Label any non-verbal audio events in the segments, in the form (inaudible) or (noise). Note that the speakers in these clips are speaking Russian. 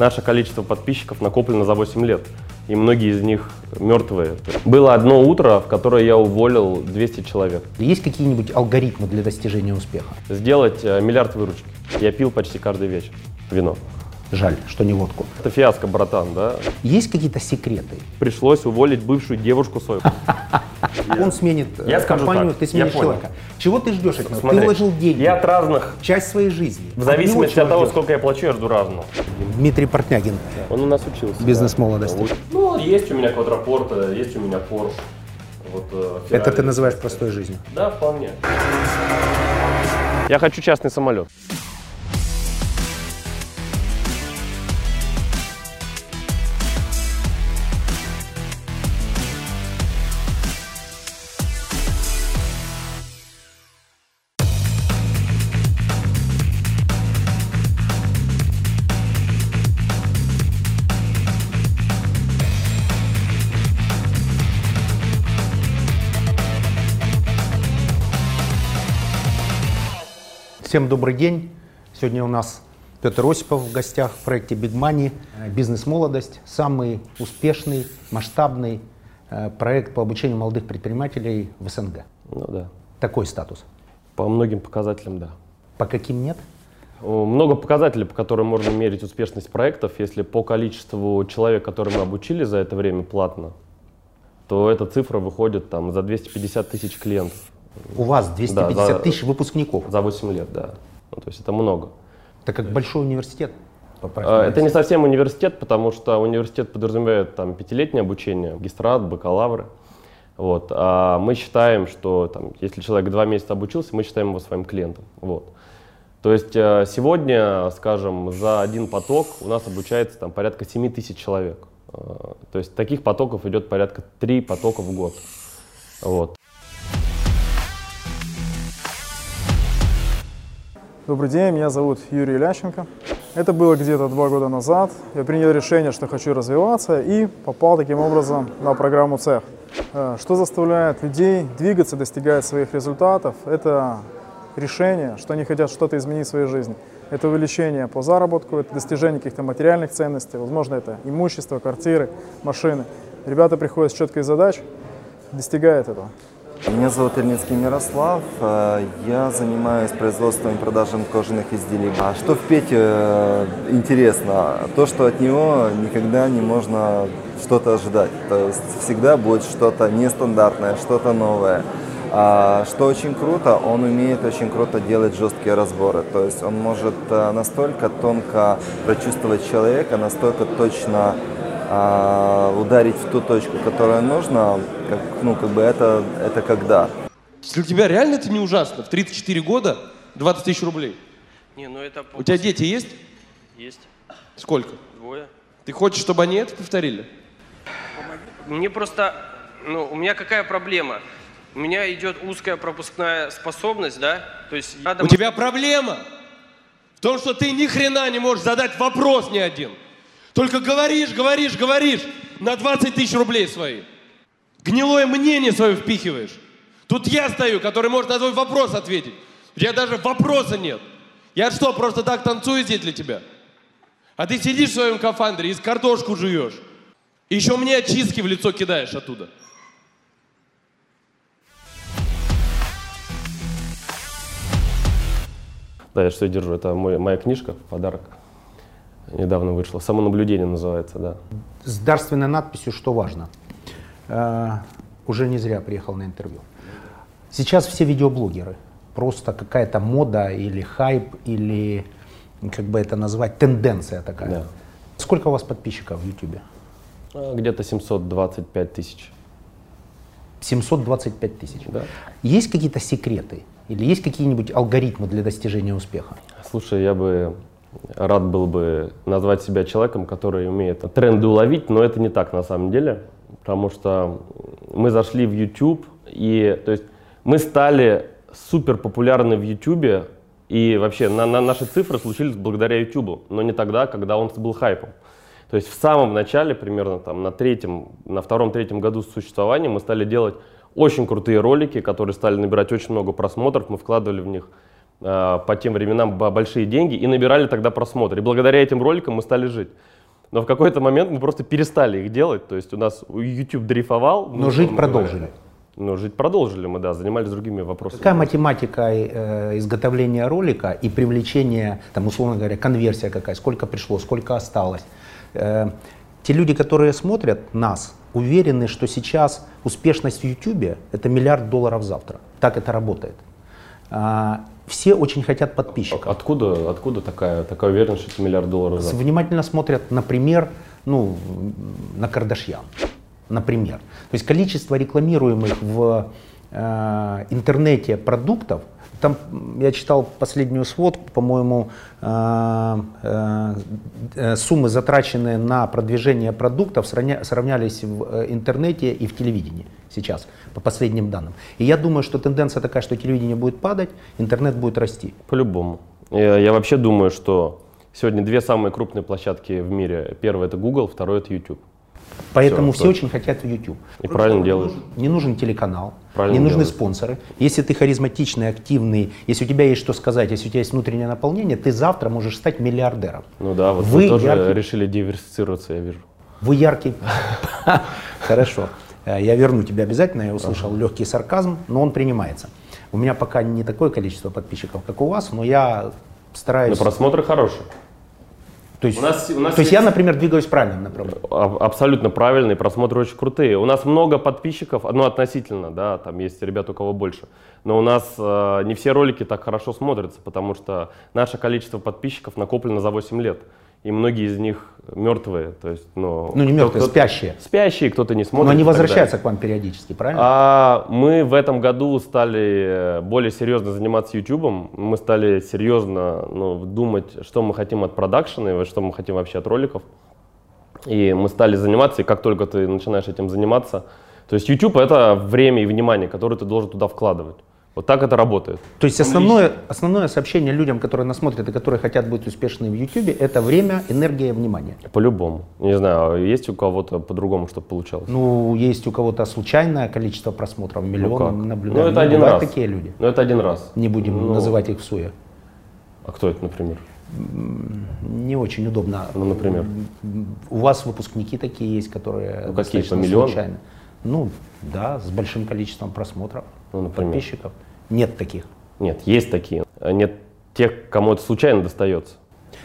Наше количество подписчиков накоплено за 8 лет, и многие из них мертвые. Было одно утро, в которое я уволил 200 человек. Есть какие-нибудь алгоритмы для достижения успеха? Сделать э, миллиард выручки. Я пил почти каждый вечер вино. Жаль, что не водку. Это фиаско, братан, да? Есть какие-то секреты? Пришлось уволить бывшую девушку свою. (laughs) Он сменит э, Я скажу компанию, так, ты сменишь я понял. человека. Чего ты ждешь от него? Смотри, ты вложил деньги, Я от разных, часть своей жизни. в зависимости него от того, сколько я плачу, я жду разного. Дмитрий Портнягин. Он у нас учился. Бизнес да. молодости. Ну, есть у меня квадрапорта, есть у меня Porsche. Вот, э, Это ты называешь простой жизнью. Да, вполне. Я хочу частный самолет. Всем добрый день. Сегодня у нас Петр Осипов в гостях в проекте Big Money. Бизнес-молодость. Самый успешный, масштабный э, проект по обучению молодых предпринимателей в СНГ. Ну да. Такой статус. По многим показателям, да. По каким нет? Много показателей, по которым можно мерить успешность проектов. Если по количеству человек, которые мы обучили за это время платно, то эта цифра выходит там за 250 тысяч клиентов У вас 250 Да, за- тысяч выпускников. за 8 лет, да. Ну, то есть это много. Это как большой университет. А. Это не совсем университет, потому что университет подразумевает там пятилетнее обучение, магистрат, бакалавры. Вот. А мы считаем, что там, если человек два месяца обучился, мы считаем его своим клиентом. Вот. То есть э, сегодня, скажем, за один поток у нас обучается там, порядка 7 тысяч человек. Э, То есть таких потоков идет порядка 3 потока в год. Вот. Добрый день, меня зовут Юрий Лященко. Это было где-то два года назад. Я принял решение, что хочу развиваться и попал таким образом на программу «Цех». Э, Что заставляет людей двигаться, достигать своих результатов? Это решение, что они хотят что-то изменить в своей жизни. Это увеличение по заработку, это достижение каких-то материальных ценностей, возможно, это имущество, квартиры, машины. Ребята приходят с четкой задачей, достигают этого. Меня зовут Ильницкий Мирослав. Э, Я занимаюсь производством и продажей кожаных изделий. А что в Пете э, интересно? То, что от него никогда не можно что-то ожидать. То есть всегда будет что-то нестандартное, что-то новое. А Что очень круто, он умеет очень круто делать жесткие разборы. То есть он может э, настолько тонко прочувствовать человека, настолько точно а, ударить в ту точку, которая нужна, как, ну, как бы это, это когда. Для тебя реально это не ужасно? В 34 года 20 тысяч рублей. Не, ну это У тебя дети есть? есть Сколько? двое. Ты хочешь, чтобы они это повторили? Мне просто, ну, у меня какая проблема? У меня идет узкая пропускная способность, да? То есть надо... У тебя проблема в том, что ты ни хрена не можешь задать вопрос ни один. Только говоришь, говоришь, говоришь на 20 тысяч рублей свои. Гнилое мнение свое впихиваешь. Тут я стою, который может на твой вопрос ответить. У тебя даже вопроса нет. Я что, просто так танцую здесь для тебя? А ты сидишь в своем кафандре и картошку жуешь. И еще мне очистки в лицо кидаешь оттуда. Да, я что держу. Это мой- моя книжка, подарок. Недавно вышла. Самонаблюдение называется, да. С дарственной надписью «Что важно?». Э, уже не зря приехал на интервью. Сейчас все видеоблогеры. Просто какая-то мода или хайп, или, как бы это назвать, тенденция такая. Да. Сколько у вас подписчиков в YouTube? А, Где-то 725 тысяч. 725 тысяч. Да. Есть какие-то секреты? Или есть какие-нибудь алгоритмы для достижения успеха? Слушай, я бы рад был бы назвать себя человеком, который умеет тренды уловить, но это не так на самом деле, потому что мы зашли в YouTube, и то есть мы стали супер популярны в YouTube, и вообще на, на- наши цифры случились благодаря YouTube, но не тогда, когда он был хайпом. То есть в самом начале, примерно там на третьем, на втором-третьем году существования мы стали делать очень крутые ролики, которые стали набирать очень много просмотров, мы вкладывали в них по тем временам большие деньги и набирали тогда просмотры. И благодаря этим роликам мы стали жить. Но в какой-то момент мы просто перестали их делать. То есть у нас YouTube дрейфовал. Но ну, жить продолжили. Но жить продолжили мы, да, занимались другими вопросами. Какая математика э, изготовления ролика и привлечения, там, условно говоря, конверсия какая, сколько пришло, сколько осталось? Э, те люди, которые смотрят нас, уверены, что сейчас успешность в YouTube это миллиард долларов завтра. Так это работает. А, все очень хотят подписчиков. Откуда, откуда такая, такая уверенность, что это миллиард долларов за? Внимательно смотрят, например, ну, на Кардашьян. Например. То есть количество рекламируемых в э, интернете продуктов, там я читал последнюю сводку, по-моему, э, э, э, суммы, затраченные на продвижение продуктов, сравня- сравнялись в интернете и в телевидении сейчас, по последним данным. И я думаю, что тенденция такая, что телевидение будет падать, интернет будет расти. По-любому. Я вообще думаю, что сегодня две самые крупные площадки в мире. Первое это Google, второе это YouTube. Поэтому все, точно. очень хотят в YouTube. И правильно не делают. нужен- Не нужен телеканал, Правильно не нужны делают. спонсоры. Если ты харизматичный, активный, если у тебя есть что сказать, если у тебя есть внутреннее наполнение, ты завтра можешь стать миллиардером. Ну да, вот Вы вы, тоже яркий- решили диверсифицироваться, я вижу. Вы яркий. (laughs) Хорошо. Э, Я верну тебя обязательно. Я услышал легкий сарказм, но он принимается. У меня пока не такое количество подписчиков, как у вас, но я Но стараюсь. просмотры хорошие. То есть, У нас- у нас то есть есть- я, например, двигаюсь направлении. А- Абсолютно правильные, просмотры очень крутые. У нас много подписчиков, ну относительно, да, там есть ребята, у кого больше. Но у нас э, не все ролики так хорошо смотрятся, потому что наше количество подписчиков накоплено за 8 лет. И многие из них мертвые. То есть, ну, Ну, не мертвые, кто- спящие. Спящие, кто-то не смотрит. Но они возвращаются к вам периодически, правильно? А мы в этом году стали э, более серьезно заниматься YouTube. Мы стали серьезно ну, думать, что мы хотим от продакшена и что мы хотим вообще от роликов. И мы стали заниматься, и как только ты начинаешь этим заниматься, то есть YouTube это время и внимание, которое ты должен туда вкладывать. Вот так это работает. То есть основное, основное сообщение людям, которые нас смотрят и которые хотят быть успешными в YouTube, это время, энергия, внимание. По-любому. Не знаю, а есть у кого-то по-другому, чтобы получалось? Ну, есть у кого-то случайное количество просмотров, миллион Ну как? мы наблюдаем. Ну, это один бывают раз. такие люди. Ну это один раз. Не будем Ну, называть их в суе. А кто это, например? Не очень удобно. Ну, например? У вас выпускники такие есть, которые Ну, какие, достаточно по миллиону? случайно. Ну, да, с большим количеством просмотров, Ну, например? подписчиков. Нет таких. Нет, есть такие. Нет тех, кому это случайно достается.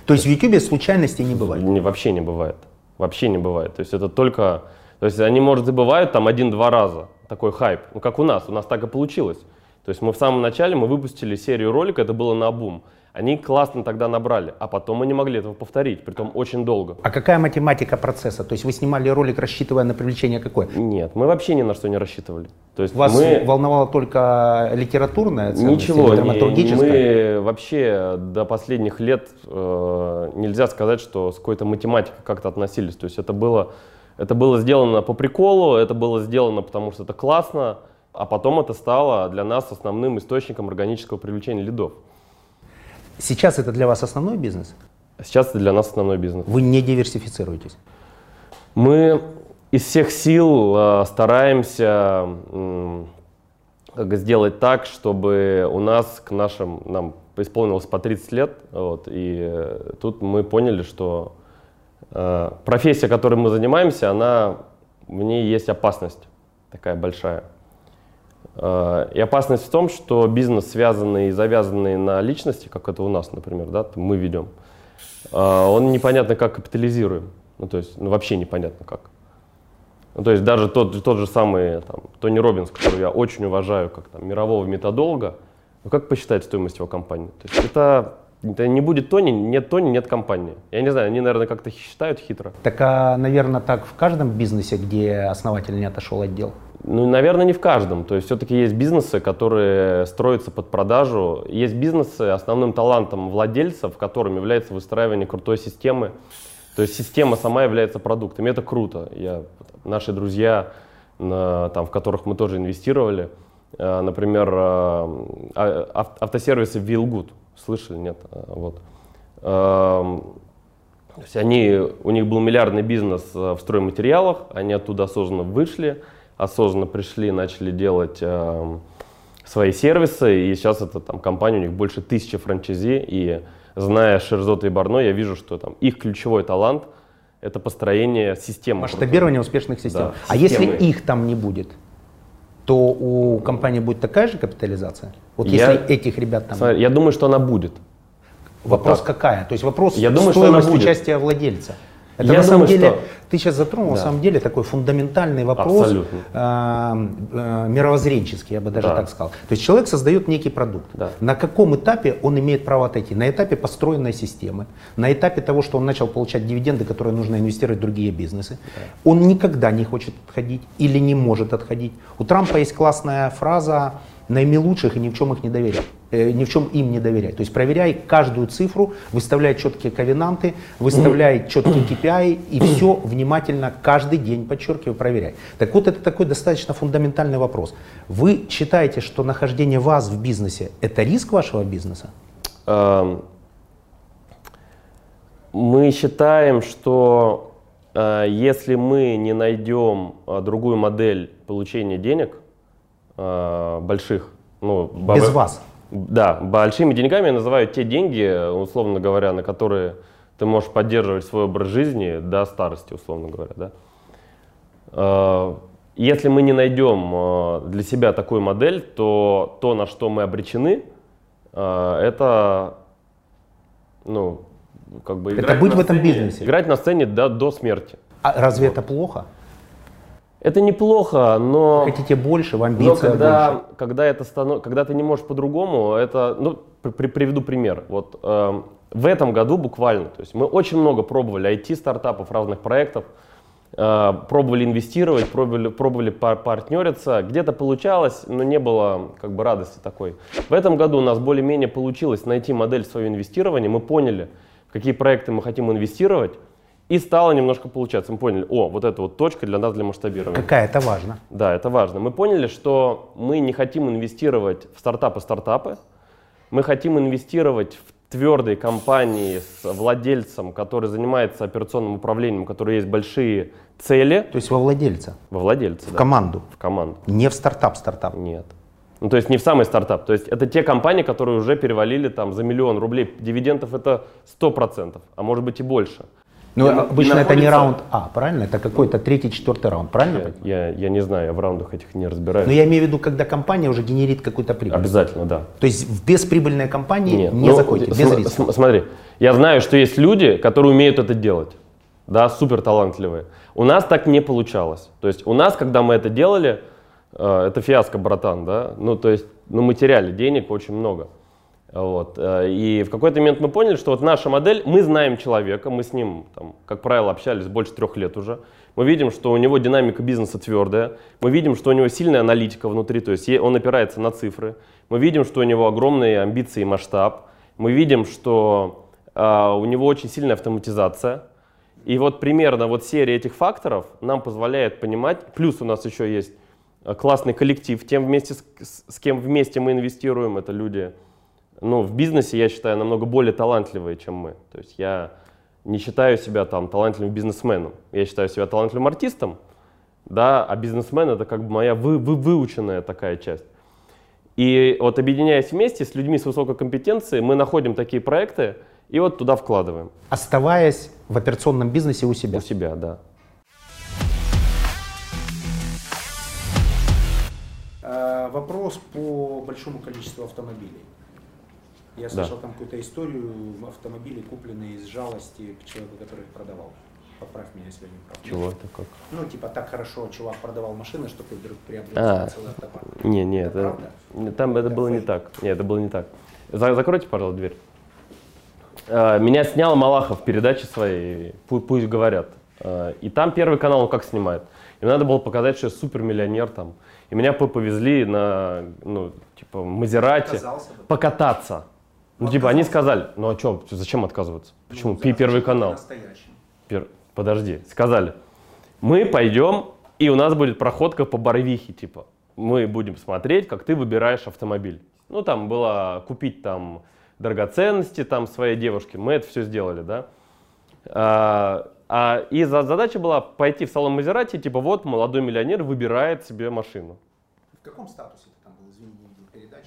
То есть в YouTube случайностей не бывает. Не, вообще не бывает. Вообще не бывает. То есть это только... То есть они, может, и бывают там один-два раза. Такой хайп. Ну, как у нас. У нас так и получилось. То есть мы в самом начале мы выпустили серию роликов, это было на бум. Они классно тогда набрали, а потом мы не могли этого повторить, притом очень долго. А какая математика процесса? То есть вы снимали ролик, рассчитывая на привлечение какое? Нет, мы вообще ни на что не рассчитывали. То есть Вас мы... волновала только литературная ценность Ничего, драматургическая? мы вообще до последних лет э, нельзя сказать, что с какой-то математикой как-то относились. То есть это было, это было сделано по приколу, это было сделано потому, что это классно, а потом это стало для нас основным источником органического привлечения лидов. Сейчас это для вас основной бизнес? Сейчас это для нас основной бизнес. Вы не диверсифицируетесь? Мы из всех сил э, стараемся сделать так, чтобы у нас к нашим, нам исполнилось по 30 лет, вот, и э, тут мы поняли, что э, профессия, которой мы занимаемся, она, в ней есть опасность такая большая. Э, И опасность в том, что бизнес, связанный и завязанный на личности, как это у нас, например, да, мы ведем, э, он непонятно как капитализируем. Ну, то есть, ну, вообще непонятно как. Ну, то есть даже тот, тот же самый там, Тони Робинс, которого я очень уважаю, как там, мирового методолога, ну как посчитать стоимость его компании? То есть это, это не будет Тони, нет Тони, нет компании. Я не знаю, они, наверное, как-то считают хитро. Так, а, наверное, так в каждом бизнесе, где основатель не отошел от дел? Ну, наверное, не в каждом. То есть все-таки есть бизнесы, которые строятся под продажу. Есть бизнесы, основным талантом владельцев, которым является выстраивание крутой системы. То есть система сама является продуктом. И это круто. Я, наши друзья, на- там, в которых мы тоже инвестировали, э, например, э, а- ав- автосервисы Wheelgood. Слышали? Нет? Э, Вот. Эм, то есть они, у них был миллиардный бизнес в стройматериалах, они оттуда осознанно вышли, осознанно пришли, начали делать эм, свои сервисы, и сейчас это там компания, у них больше тысячи франчайзи, и зная Шерзота и Барно, я вижу, что там их ключевой талант – это построение системы. Масштабирование успешных систем. Да, а системы. если их там не будет, то у компании будет такая же капитализация? Вот Я- если этих ребят там... Смотри, Я думаю, что она будет. Вопрос так. какая? То есть вопрос Я думаю, что она будет. участия владельца. Это Я на самом деле, что- ты сейчас затронул, на Да. самом деле, такой фундаментальный вопрос, э, э, мировоззренческий, я бы даже Да. так сказал. То есть человек создает некий продукт. Да. На каком этапе он имеет право отойти? На этапе построенной системы, на этапе того, что он начал получать дивиденды, которые нужно инвестировать в другие бизнесы. Он никогда не хочет отходить или не может отходить. У Трампа есть классная фраза «найми лучших и ни в чем их не доверяй». Э, ни в чем им не доверяй. То есть проверяй каждую цифру, выставляй четкие ковенанты, выставляй четкие KPI и все внимательно каждый день, подчеркиваю, проверяй. Так вот, это такой достаточно фундаментальный вопрос. Вы считаете, что нахождение вас в бизнесе – это риск вашего бизнеса? Эм, Мы считаем, что э, если мы не найдем э, другую модель получения денег больших, ну, Без вас. Да, большими деньгами я называю те деньги, условно говоря, на которые ты можешь поддерживать свой образ жизни до старости, условно говоря, да. Э, Если мы не найдем э, для себя такую модель, то то, на что мы обречены, э, это, ну, как бы Это играть быть на в этом сцене- бизнесе. Играть на сцене до, до смерти. А разве это плохо? Это неплохо, но... Хотите больше, в Но когда, больше? когда, это станов... когда ты не можешь по-другому, это, ну, при- при- приведу пример. Вот эм, в этом году буквально, то есть мы очень много пробовали IT-стартапов, разных проектов, э, пробовали инвестировать, пробовали, пробовали пар- партнериться, где-то получалось, но не было как бы радости такой. В этом году у нас более-менее получилось найти модель своего инвестирования, мы поняли, в какие проекты мы хотим инвестировать, и стало немножко получаться. Мы поняли, о, вот это вот точка для нас для масштабирования. Какая это важно? Да, это важно. Мы поняли, что мы не хотим инвестировать в стартапы-стартапы, мы хотим инвестировать в твердые компании с владельцем, который занимается операционным управлением, у которого есть большие цели, То есть во владельца, во владельце, в да, команду, в команду. не в стартап-стартап. Нет. Ну, то есть не в самый стартап. То есть это те компании, которые уже перевалили там за миллион рублей. Дивидендов это 100%, а может быть и больше. Ну, И обычно это не находится- раунд А, правильно? Это какой-то третий, четвертый раунд, правильно? я Я, я, не знаю, я в раундах этих не разбираюсь. Но я имею в виду, когда компания уже генерит какую-то прибыль. Обязательно, да. То есть в бесприбыльные компании Нет, не ну, заходите, без риска. см- Смотри, я знаю, что есть люди, которые умеют это делать, да, супер талантливые. У нас так не получалось. То есть у нас, когда мы это делали, э, это фиаско, братан, да, ну то есть, ну мы теряли денег очень много. Вот. э, И в какой-то момент мы поняли, что вот наша модель, мы знаем человека, мы с ним, там, как правило, общались больше трех лет уже. Мы видим, что у него динамика бизнеса твердая. Мы видим, что у него сильная аналитика внутри, то есть он опирается на цифры. Мы видим, что у него огромные амбиции и масштаб. Мы видим, что а, у него очень сильная автоматизация. И вот примерно вот серия этих факторов нам позволяет понимать, плюс у нас еще есть а, классный коллектив, тем вместе с- с кем вместе мы инвестируем, это люди, ну, в бизнесе, я считаю, намного более талантливые, чем мы. То есть я не считаю себя там талантливым бизнесменом, я считаю себя талантливым артистом, да, а бизнесмен это как бы моя вы, вы- выученная такая часть. И вот объединяясь вместе с людьми с высокой компетенцией, мы находим такие проекты и вот туда вкладываем Оставаясь в операционном бизнесе у себя. у себя, да. А, Вопрос по большому количеству автомобилей. Я Да. слышал там какую-то историю автомобилей, купленные из жалости к человеку, который их продавал. Поправь меня, если я не прав. Чего это как? Ну, типа, так хорошо чувак продавал машины, что ты вдруг приобрел А. целый автопарк. Не, не, Это это, правда? не, там это было не так. Нет, это было не так. За- закройте, пожалуйста, дверь. А, Меня снял Малахов в передаче своей «Пу- «Пусть говорят». А, И там Первый канал, он как снимает. Им надо было показать, что я супермиллионер там. И меня повезли на, ну, типа, бы? покататься. Ну, типа, они сказали, ну а что, зачем отказываться? Почему? Пи Первый канал. Пер- Подожди, сказали, мы пойдем, и у нас будет проходка по Барвихе, типа. Мы будем смотреть, как ты выбираешь автомобиль. Ну, там было купить там драгоценности там своей девушке. Мы это все сделали, да. А, а, и за- задача была пойти в салон Мазерати, типа, вот молодой миллионер выбирает себе машину. В каком статусе ты там был, извини, не видел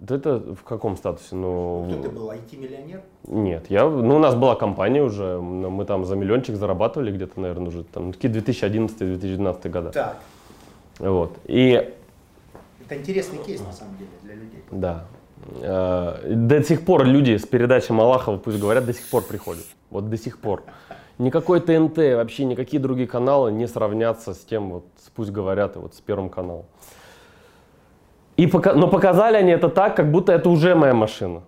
Да это в каком статусе? Ну, Кто ты был, IT-миллионер? нет, я, ну, у нас была компания уже, мы там за миллиончик зарабатывали где-то, наверное, уже там, такие 2011-2012 года. Так. Вот. И Это интересный кейс, на самом деле, для людей. Да. Э, До сих пор люди с передачи Малахова, пусть говорят, до сих пор приходят. Вот до сих пор. Никакой ТНТ, вообще никакие другие каналы не сравнятся с тем, вот, пусть говорят, и вот с Первым каналом. И пока, но показали они это так, как будто это уже моя машина.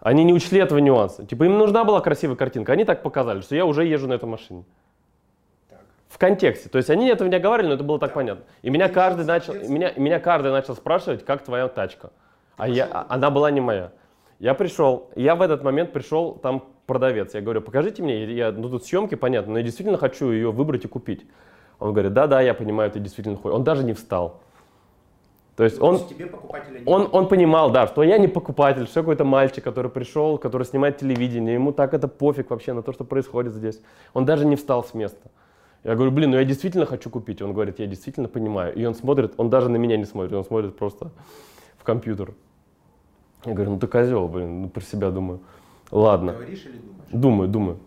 Они не учли этого нюанса. Типа им нужна была красивая картинка. Они так показали, что я уже езжу на этой машине. В контексте. То есть они этого не говорили, но это было так понятно. И меня каждый начал, меня, меня каждый начал спрашивать, как твоя тачка. А я, а- она была не моя. Я пришел, я в этот момент пришел, там продавец. Я говорю, покажите мне, я, ну тут съемки, понятно, но я действительно хочу ее выбрать и купить. Он говорит, да-да, я понимаю, ты действительно хочешь. Он даже не встал. То есть он, тебе он, он понимал, да, что я не покупатель, что какой-то мальчик, который пришел, который снимает телевидение, ему так это пофиг вообще на то, что происходит здесь. Он даже не встал с места. Я говорю, блин, ну я действительно хочу купить. Он говорит, я действительно понимаю. И он смотрит, он даже на меня не смотрит, он смотрит просто в компьютер. Я говорю, ну ты козел, блин, ну про себя думаю. Ладно. говоришь или думаешь? Думаю, думаю.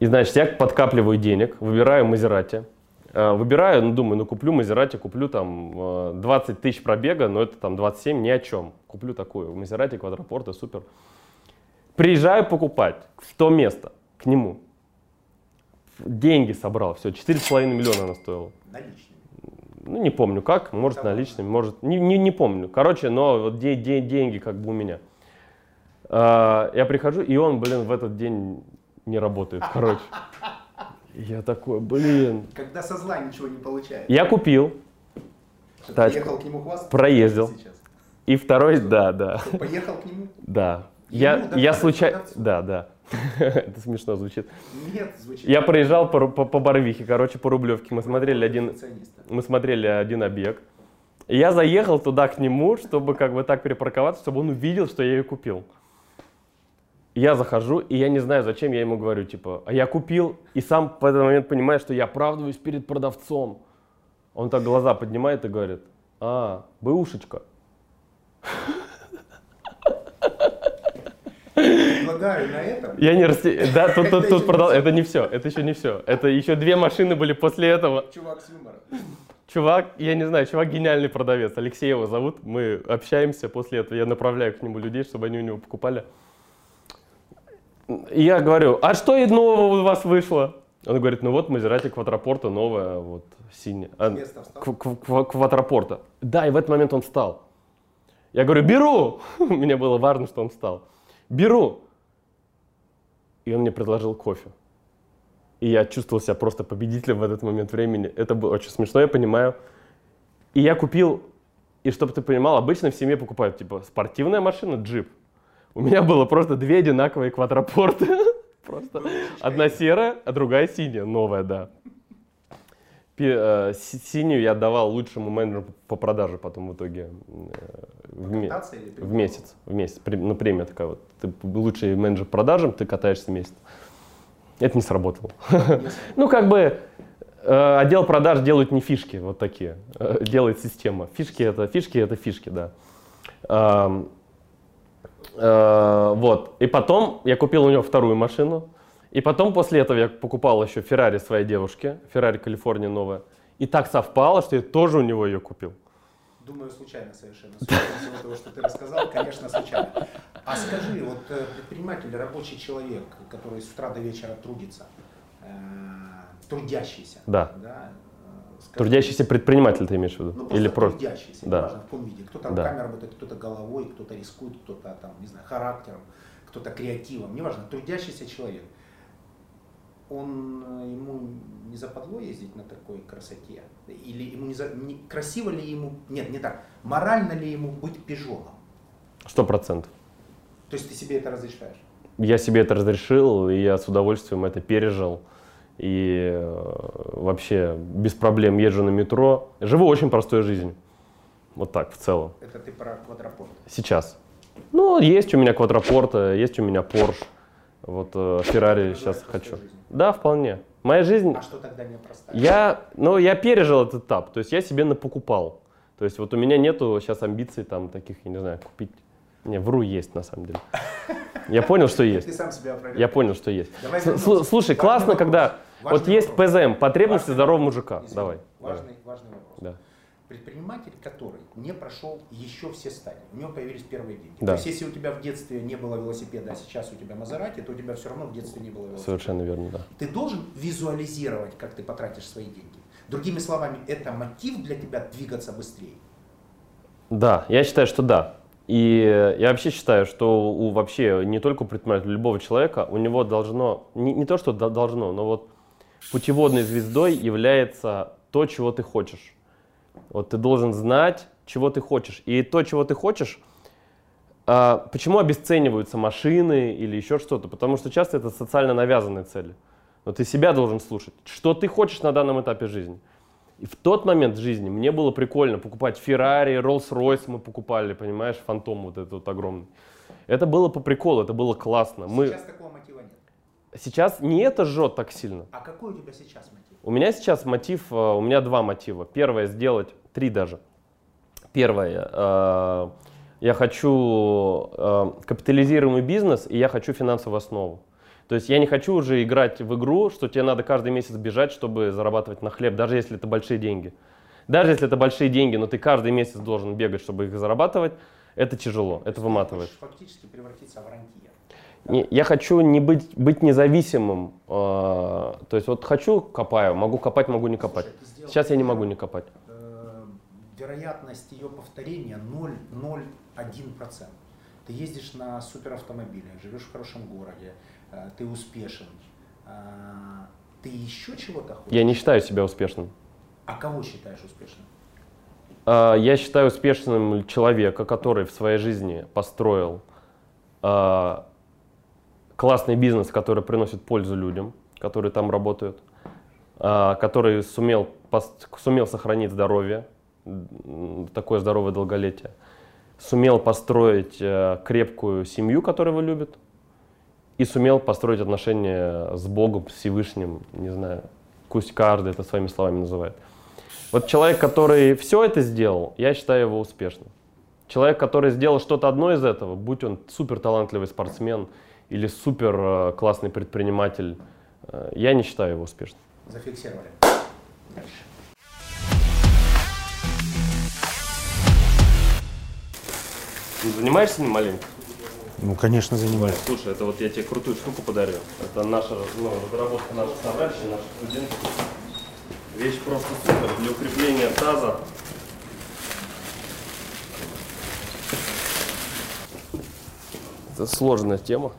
И значит, я подкапливаю денег, выбираю Мазерати. Э, Выбираю, ну думаю, ну куплю Мазерати, куплю там э, 20 тысяч пробега, но это там 27, ни о чем. Куплю такую, Мазерати, квадрапорта, супер. Приезжаю покупать в то место, к нему. Деньги собрал, все, 4,5 миллиона она стоила. Наличными. Ну, не помню как, может Давно. наличными, может, не, не, не помню. Короче, но вот де- де- деньги как бы у меня. А, я прихожу, и он, блин, в этот день не работает, короче. (laughs) Я такой, блин. Когда со зла ничего не получается. Я купил, Что, тачку. Поехал к нему хвастаться? Проездил. И второй, да, да, Что, Поехал к нему? да. Ему, Я, я случайно, да, да. (laughs) Это смешно звучит. Нет, звучит. Я проезжал по, по, по Барвихе, короче, по Рублевке. Мы смотрели один, мы смотрели один объект. И я заехал туда к нему, чтобы как бы так перепарковаться, чтобы он увидел, что я ее купил. Я захожу, и я не знаю, зачем я ему говорю, типа, а я купил, и сам в этот момент понимаю, что я оправдываюсь перед продавцом. Он так глаза поднимает и говорит, а, бэушечка. Предлагаю на этом. Я не расти... Да, тут, продал... Это не все, это еще не все. Это еще две машины были после этого. Чувак с юмором. Чувак, я не знаю, чувак гениальный продавец. Алексей его зовут. Мы общаемся после этого. Я направляю к нему людей, чтобы они у него покупали. Я говорю, а что и нового у вас вышло? Он говорит, ну вот Мазерати Квадрапорта новая, вот синяя. А, Квадрапорта. Да, и в этот момент он встал. Я говорю, беру! (laughs) Мне было важно, что он встал. Беру! И он мне предложил кофе. И я чувствовал себя просто победителем в этот момент времени. Это было очень смешно, я понимаю. И я купил, и чтобы ты понимал, обычно в семье покупают, типа, спортивная машина, джип. У меня было просто две одинаковые квадрапорты. (laughs) Просто одна серая, а другая синяя, новая, да. Э, си- Синюю я отдавал лучшему менеджеру по продаже потом в итоге э, в, ме- в месяц. В месяц. Ну, премия такая вот. Ты лучший менеджер по продажам, ты катаешься месяц. Это не сработало. (laughs) Ну, как бы э, отдел продаж делают не фишки вот такие, делает система. Фишки это фишки, это фишки, да. Э, Вот. И потом я купил у него вторую машину. И потом после этого я покупал еще Феррари своей девушке. Феррари Калифорния новая. И так совпало, что я тоже у него ее купил. Думаю, случайно совершенно. Судя всему того, что ты рассказал, конечно, случайно. А скажи, вот э, предприниматель, рабочий человек, который с утра до вечера трудится, э, трудящийся, Да. э, скажи, Трудящийся предприниматель ты имеешь в виду? ну, Или просто? трудящийся, Да. неважно в каком виде. Кто-то Да. руками работает, кто-то головой, кто-то рискует, кто-то там, не знаю, характером, кто-то креативом, неважно, трудящийся человек. Он, э, ему не западло ездить на такой красоте? Или ему не, за- не- красиво ли ему, нет, не так, морально ли ему быть пижоном? Сто процентов. То есть ты себе это разрешаешь? Я себе это разрешил, и я с удовольствием это пережил. И э, вообще без проблем езжу на метро. Живу очень простой жизнью. Вот так, в целом. Это ты про квадрапорт. Сейчас. Ну, есть у меня квадрапорта, есть у меня Porsche. Вот э, Феррари Это сейчас хочу. жизнью. Да, вполне. Моя жизнь... А что тогда не простая? Я, ну, я пережил этот этап, то есть я себе напокупал. То есть вот у меня нету сейчас амбиций там таких, я не знаю, купить Не, вру есть на самом деле. Я понял, что есть. Ты сам себя опровергай. Я понял, что есть. Давай Слушай, классно, когда вот есть. ПЗМ, потребности здорового мужика. Давай. Важный, важный вопрос. Да. Предприниматель, который не прошел еще все стадии, у него появились первые деньги. Да. То есть, если у тебя в детстве не было велосипеда, а сейчас у тебя Мазерати, то у тебя все равно в детстве не было велосипеда. Совершенно верно, да. Ты должен визуализировать, как ты потратишь свои деньги. Другими словами, это мотив для тебя двигаться быстрее. Да, я считаю, что да. И я вообще считаю, что у вообще не только у предпринимателя, любого человека, у него должно, не, не то что до- должно, но вот путеводной звездой является то, чего ты хочешь. Вот ты должен знать, чего ты хочешь. И то, чего ты хочешь, а, почему обесцениваются машины или еще что-то? Потому что часто это социально навязанные цели. Но ты себя должен слушать. Что ты хочешь на данном этапе жизни? И в тот момент в жизни мне было прикольно покупать Феррари, Роллс-Ройс мы покупали, понимаешь, Фантом вот этот вот огромный. Это было по приколу, это было классно. Мы... Сейчас такого мотива нет. Сейчас не это жжет так сильно. А какой у тебя сейчас мотив? У меня сейчас мотив, э, у меня два мотива. Первое сделать, три даже. Первое, э, я хочу э, капитализируемый бизнес, и я хочу финансовую основу. То есть я не хочу уже играть в игру, что тебе надо каждый месяц бежать, чтобы зарабатывать на хлеб, даже если это большие деньги. Даже если это большие деньги, но ты каждый месяц должен бегать, чтобы их зарабатывать, это тяжело, это выматывает. Фактически превратиться в рантье. Не, я хочу не быть, быть независимым. э, то есть вот хочу, копаю, могу копать, могу не копать. Слушай, Сейчас я не могу не копать. Э, вероятность ее повторения 0,01%. Ты ездишь на суперавтомобиле, живешь в хорошем городе, ты успешен. Э, Ты еще чего-то хочешь? Я не считаю себя успешным. А кого считаешь успешным? А, Я считаю успешным человека, который в своей жизни построил а, классный бизнес, который приносит пользу людям, которые там работают, а, который сумел, сумел сохранить здоровье, такое здоровое долголетие, сумел построить э, крепкую семью, которую его любит, и сумел построить отношения с Богом, с Всевышним, не знаю, пусть каждый это своими словами называет. Вот человек, который все это сделал, я считаю его успешным. Человек, который сделал что-то одно из этого, будь он супер талантливый спортсмен или супер э, классный предприниматель, э, я не считаю его успешным. Зафиксировали. Дальше. Занимаешься ним маленько? Ну, конечно, занимаюсь. Слушай, это вот я тебе крутую штуку подарю. Это наша ну, разработка наших товарищей, наших студентов. Вещь просто супер для укрепления таза. Это сложная тема.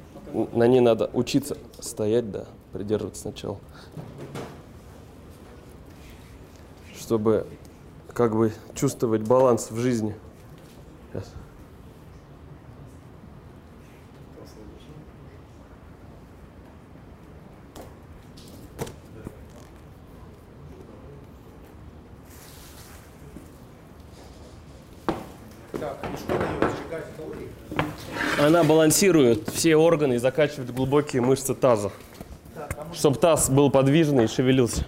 На ней надо учиться стоять, да, придерживаться сначала. Чтобы как бы чувствовать баланс в жизни. Сейчас. Так, и что дает сжигать калории? Она балансирует все органы и закачивает глубокие мышцы таза. Чтобы таз был подвижный и шевелился.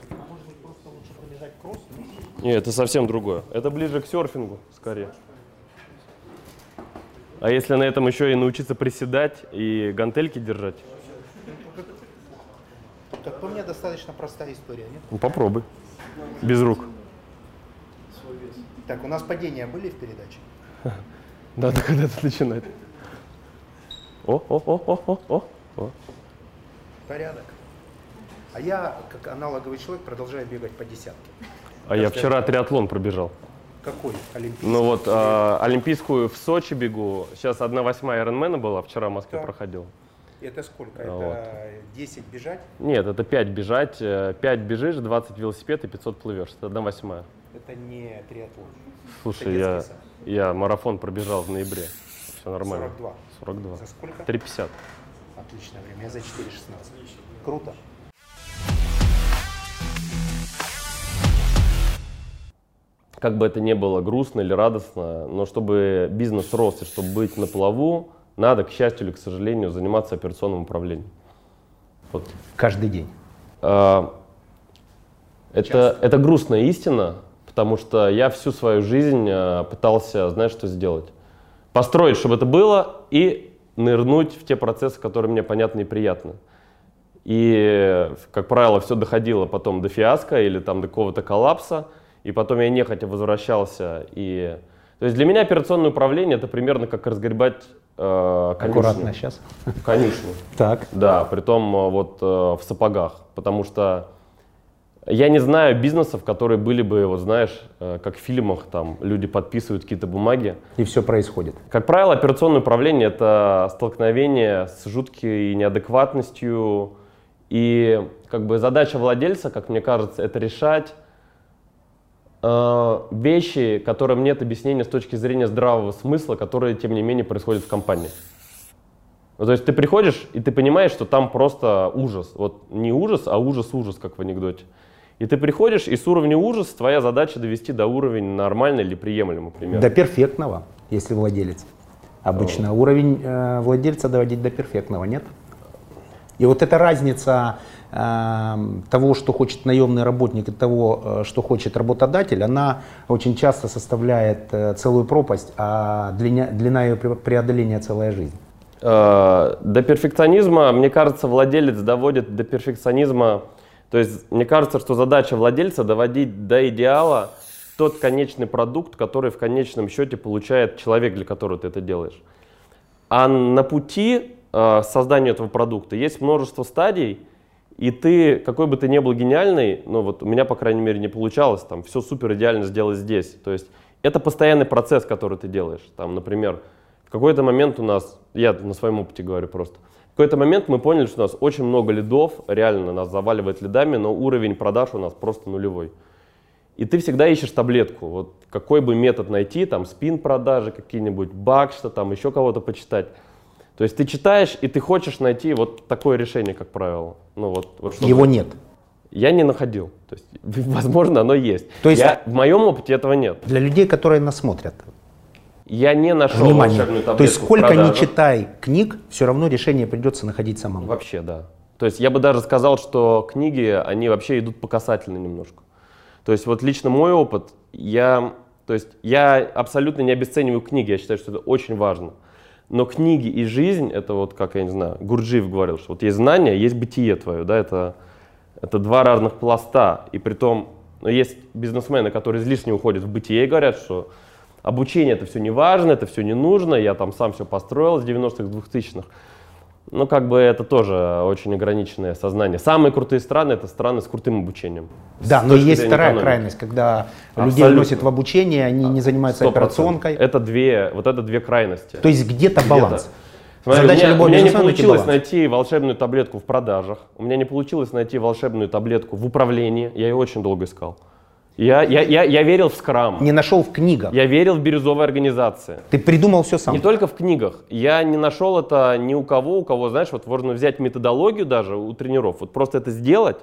Нет, это совсем другое. Это ближе к серфингу, скорее. А если на этом еще и научиться приседать и гантельки держать? Как по мне, достаточно простая история, нет? Ну, попробуй. Без рук. Так, у нас падения были в передаче? (laughs) Надо когда-то начинать. О, о, о, о, о, о. Порядок. А я, как аналоговый человек, продолжаю бегать по десятке. А я вчера триатлон пробежал. Какой? Олимпийский? Ну вот, а, олимпийскую в Сочи бегу. Сейчас 1 восьмая Ironman была, вчера в Москве Так. проходил. Это сколько? Вот. Это 10 бежать? Нет, это 5 бежать, 5 бежишь, 20 велосипед и 500 плывешь. Это 1 восьмая. Это не триатлон. Слушай, я, я марафон пробежал в ноябре. Все нормально. 42. 42. За сколько? 3,50. Отличное время. Я за 4,16. Круто. Как бы это ни было грустно или радостно, но чтобы бизнес рос и чтобы быть на плаву, надо, к счастью или к сожалению, заниматься операционным управлением. Вот Каждый день. А, Это, это грустная истина, потому что я всю свою жизнь а, пытался, знаешь, что сделать? Построить, чтобы это было, и нырнуть в те процессы, которые мне понятны и приятны. И, как правило, все доходило потом до фиаско или там до какого-то коллапса, и потом я нехотя возвращался. И... То есть для меня операционное управление это примерно как разгребать э, конюшню. Аккуратно сейчас. Конюшню. Так. Да, притом э, вот э, в сапогах, потому что я не знаю бизнесов, которые были бы, вот знаешь, э, как в фильмах, там люди подписывают какие-то бумаги. И все происходит. Как правило, операционное управление это столкновение с жуткой неадекватностью. И как бы задача владельца, как мне кажется, это решать э, вещи, которым нет объяснения с точки зрения здравого смысла, которые, тем не менее, происходят в компании. Ну, то есть ты приходишь, и ты понимаешь, что там просто ужас. Вот не ужас, а ужас-ужас, как в анекдоте. И ты приходишь, и с уровня ужас твоя задача довести до уровня нормальный или приемлемый, примерно. До перфектного, если владелец. Обычно уровень э, владельца доводить до перфектного, нет? И вот эта разница э, того, что хочет наемный работник, и того, э, что хочет работодатель, она очень часто составляет э, целую пропасть, а длина, длина ее пре- преодоления целая жизнь. Э, До перфекционизма, мне кажется, владелец доводит до перфекционизма. То есть мне кажется, что задача владельца доводить до идеала тот конечный продукт, который в конечном счете получает человек, для которого ты это делаешь. А на пути э, создания этого продукта есть множество стадий, и ты, какой бы ты ни был гениальный, ну вот у меня, по крайней мере, не получалось там все супер идеально сделать здесь. То есть это постоянный процесс, который ты делаешь. Там, например, в какой-то момент у нас, я на своем опыте говорю просто, какой-то момент мы поняли, что у нас очень много лидов, реально нас заваливает лидами, но уровень продаж у нас просто нулевой. И ты всегда ищешь таблетку. Вот какой бы метод найти, там спин продажи какие-нибудь, Бакшта, там еще кого-то почитать. То есть ты читаешь и ты хочешь найти вот такое решение, как правило. Ну вот, вот чтобы- Его нет. Я не находил. То есть, (laughs) возможно, оно есть. То есть- Я- в моем опыте этого нет. Для людей, которые нас смотрят. Я не нашел Внимание. волшебную таблетку То есть сколько продажах. читай книг, все равно решение придется находить самому. Вообще, да. То есть я бы даже сказал, что книги, они вообще идут по касательной немножко. То есть вот лично мой опыт, я, то есть я абсолютно не обесцениваю книги, я считаю, что это очень важно. Но книги и жизнь, это вот, как я не знаю, Гурджиев говорил, что вот есть знание, есть бытие твое, да, это, это два разных пласта. И при том, ну, есть бизнесмены, которые излишне уходят в бытие и говорят, что обучение это все не важно, это все не нужно, я там сам все построил с 90-х, 2000-х. Ну, как бы это тоже очень ограниченное сознание. Самые крутые страны это страны с крутым обучением. Да, но есть вторая экономики. крайность, когда людей Абсолютно. вносят в обучение, они не занимаются 100%. операционкой. Это две, вот это две крайности. То есть где-то баланс. Смотри, Задача у меня, любого у меня не получилось баланс. найти волшебную таблетку в продажах, у меня не получилось найти волшебную таблетку в управлении, я ее очень долго искал. Я, я, я, я верил в скрам, Не нашел в книгах. я верил в бирюзовые организации. Ты придумал все сам. Не только в книгах. Я не нашел это ни у кого, у кого, знаешь, вот можно взять методологию даже у тренеров, вот просто это сделать,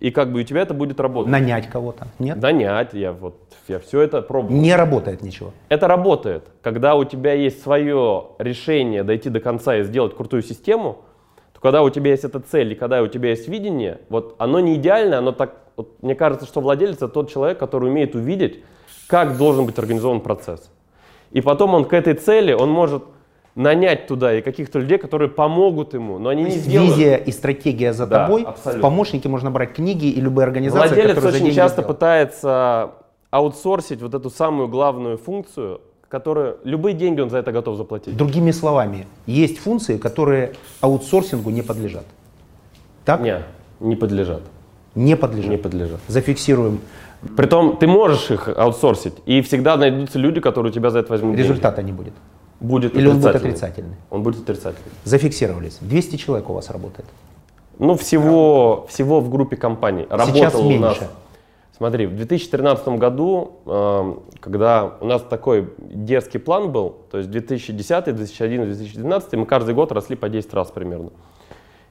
и как бы у тебя это будет работать. Нанять кого-то. Нет? Нанять, я вот, я все это пробовал. Не работает ничего. Это работает. Когда у тебя есть свое решение дойти до конца и сделать крутую систему, то когда у тебя есть эта цель и когда у тебя есть видение, вот оно не идеально, оно так, вот мне кажется, что владелец это тот человек, который умеет увидеть, как должен быть организован процесс. И потом он к этой цели, он может нанять туда и каких-то людей, которые помогут ему, но они не сделают. Визия и стратегия за Да, тобой. абсолютно. В помощники можно брать книги и любые организации, Владелец очень часто пытается аутсорсить вот эту самую главную функцию, которую любые деньги он за это готов заплатить. Другими словами, есть функции, которые аутсорсингу не подлежат. Так? Не, не подлежат. Не подлежат. Не подлежат. Зафиксируем. Притом ты можешь их аутсорсить, и всегда найдутся люди, которые у тебя за это возьмут деньги. Результата не будет. Будет Или он будет отрицательный. Он будет отрицательный. Зафиксировались. 200 человек у вас работает. Ну, всего, всего в группе компаний. Сейчас Работало у нас. меньше. Смотри, в 2013 году, эм, когда у нас такой дерзкий план был, то есть 2010, 2011, 2012, мы каждый год росли по 10 раз примерно.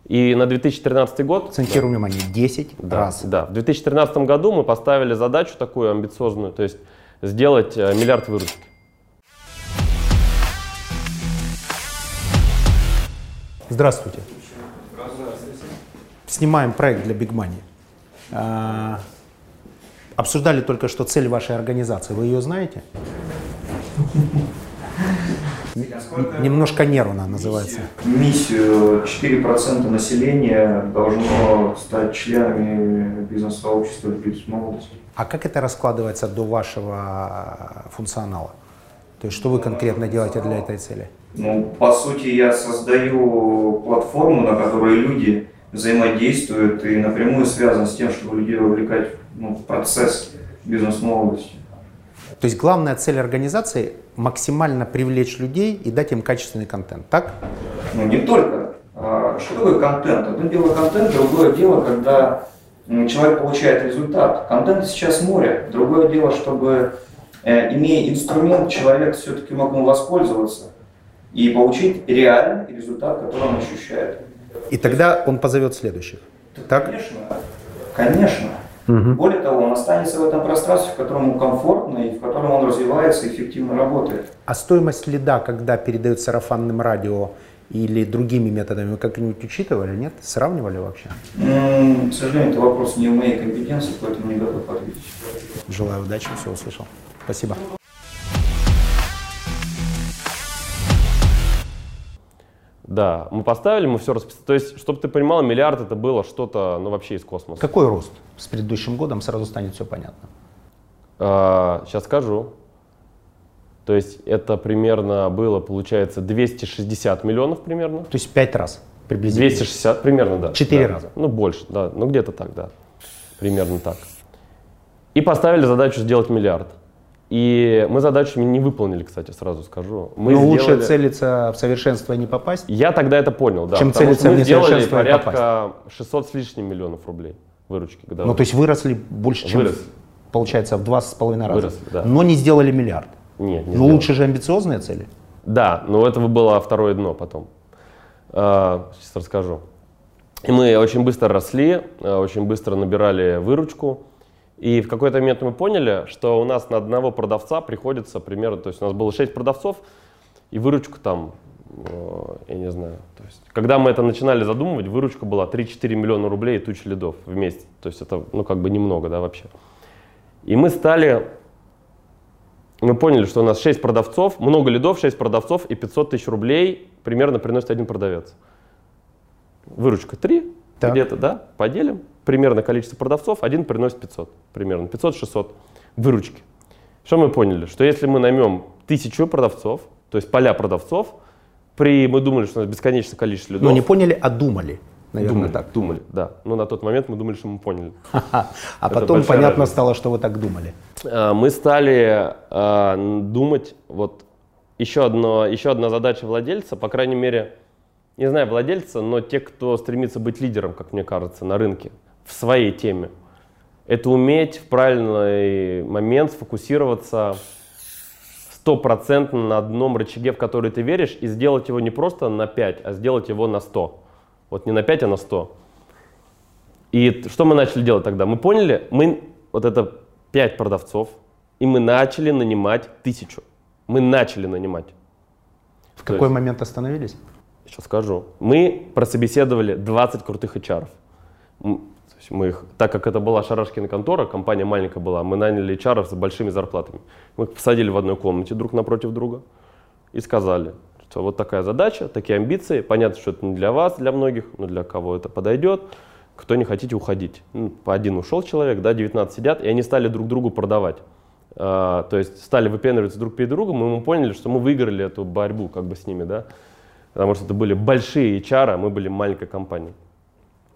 И на 2013 год... Акцентирую внимание, 10 Да, раз. Да, в 2013 году мы поставили задачу такую амбициозную, то есть сделать э, миллиард выручки. Здравствуйте. Снимаем проект для Big Money. А, обсуждали только что цель вашей организации. Вы ее знаете? Немножко нервно называется. Миссию 4% населения должно стать членами бизнес-сообщества бизнес-молодости. А как это раскладывается до вашего функционала? То есть что вы конкретно делаете для этой цели? Ну, по сути, я создаю платформу, на которой люди взаимодействуют и напрямую связан с тем, чтобы людей вовлекать ну, в процесс бизнес-молодости. То есть главная цель организации – максимально привлечь людей и дать им качественный контент, так? Ну, не только. А, что такое контент? Одно дело контент, другое дело, когда человек получает результат. Контент сейчас море. Другое дело, чтобы, э, имея инструмент, человек все-таки мог им воспользоваться и получить реальный результат, который он ощущает. И тогда он позовет следующих. Так? Конечно, конечно. Угу. Более того, он останется в этом пространстве, в котором ему комфортно и в котором он развивается и эффективно работает. А стоимость лида, когда передают сарафанным радио или другими методами, вы как-нибудь учитывали, нет? Сравнивали вообще? М-м, к сожалению, это вопрос не в моей компетенции, поэтому не готов ответить. Желаю удачи, все услышал. Спасибо. Да, мы поставили, мы все расписали. То есть, чтобы ты понимал, миллиард это было что-то, ну, вообще из космоса. Какой рост? С предыдущим годом сразу станет все понятно. А, сейчас скажу. То есть, это примерно было, получается, 260 миллионов примерно. То есть, пять раз приблизительно? 260 примерно, да. Четыре да. раза? Ну, больше, да. Ну, где-то так, да. Примерно так. И поставили задачу сделать миллиард. И мы задачу не выполнили, кстати, сразу скажу. Мы Но сделали... лучше целиться в совершенство и не попасть? Я тогда это понял, да. Чем целиться в несовершенство и порядка 600 с лишним миллионов рублей выручки. Годовой. Ну, то есть выросли больше, чем, Выросли. получается, в два с половиной раза. Выросли, да. Но не сделали миллиард. Нет, не Но сделали. лучше же амбициозные цели. Да, но этого было второе дно потом. А, Сейчас расскажу. И мы очень быстро росли, а, очень быстро набирали выручку. И в какой-то момент мы поняли, что у нас на одного продавца приходится примерно, то есть у нас было 6 продавцов, и выручка там, э, я не знаю, то есть, когда мы это начинали задумывать, выручка была 3-4 миллиона рублей и туча лидов вместе. То есть это, ну, как бы немного, да, вообще. И мы стали, мы поняли, что у нас 6 продавцов, много лидов, 6 продавцов и 500 тысяч рублей примерно приносит один продавец. Выручка 3, Так. где-то, да, поделим. Примерно количество продавцов, один приносит 500, примерно 500-600 выручки. Что мы поняли? Что если мы наймем тысячу продавцов, то есть поля продавцов, при, мы думали, что у нас бесконечное количество лидов. Но не поняли, а думали. Наверное, думали, так. думали, да. Но на тот момент мы думали, что мы поняли. (laughs) А Это потом понятно разница. стало, что вы так думали. А, мы стали а, думать, вот еще, одно, еще одна задача владельца, по крайней мере, не знаю владельца, но те, кто стремится быть лидером, как мне кажется, на рынке, в своей теме, это уметь в правильный момент сфокусироваться стопроцентно на одном рычаге, в который ты веришь, и сделать его не просто на 5, а сделать его на 100. Вот не на 5, а на 100. И что мы начали делать тогда? Мы поняли, мы вот это 5 продавцов, и мы начали нанимать тысячу. Мы начали нанимать. В какой момент остановились? Сейчас скажу. Мы прособеседовали 20 крутых HR. Есть мы их, так как это была Шарашкина контора, компания маленькая была, мы наняли HR с большими зарплатами. Мы их посадили в одной комнате друг напротив друга и сказали, что вот такая задача, такие амбиции. Понятно, что это не для вас, для многих, но для кого это подойдет. Кто не хотите уходить. Ну, по один ушел человек, да, 19 сидят, и они стали друг другу продавать. А, то есть стали выпендриваться друг перед другом, и мы поняли, что мы выиграли эту борьбу как бы с ними, да. Потому что это были большие HR, а мы были маленькая компания.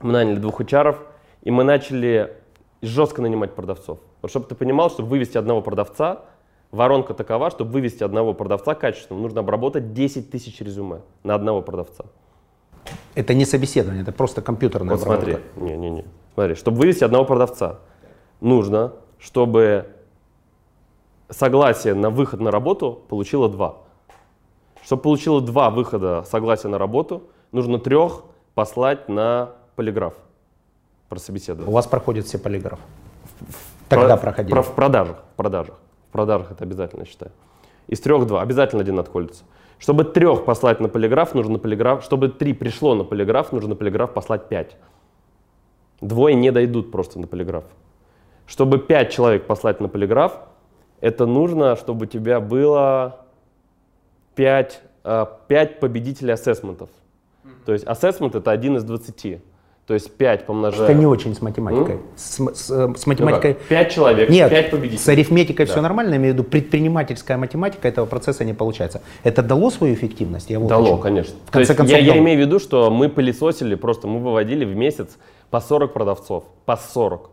Мы наняли двух HR, и мы начали жестко нанимать продавцов. Вот чтобы ты понимал, чтобы вывести одного продавца, воронка такова, чтобы вывести одного продавца качественного, нужно обработать 10 тысяч резюме на одного продавца. Это не собеседование, это просто компьютерная Вот смотри, не-не-не. Смотри, чтобы вывести одного продавца, нужно, чтобы согласие на выход на работу получило два. Чтобы получило два выхода согласия на работу, нужно трех послать на полиграф. У Прособеседовать. вас проходят все полиграфы. Тогда Про- проходили. про- в продажах, в продажах. В продажах это обязательно, я считаю. Из трех два, обязательно один отколется. Чтобы трех послать на полиграф, нужно на полиграф, чтобы три пришло на полиграф, нужно на полиграф послать пять. Двое не дойдут просто на полиграф. Чтобы пять человек послать на полиграф, это нужно, чтобы у тебя было пять 5 победителей ассессментов. То есть ассессмент это один из 20. То есть 5 помножая... Это не очень с математикой. С, м- с, э, с математикой... 5 человек, Нет, 5 победителей. с арифметикой все нормально, я имею в виду предпринимательская математика этого процесса не получается. Это дало свою эффективность? Я вот Дало, хочу. конечно. В конце То концов, я, я имею в виду, что мы пылесосили, просто мы выводили в месяц по 40 продавцов. По 40.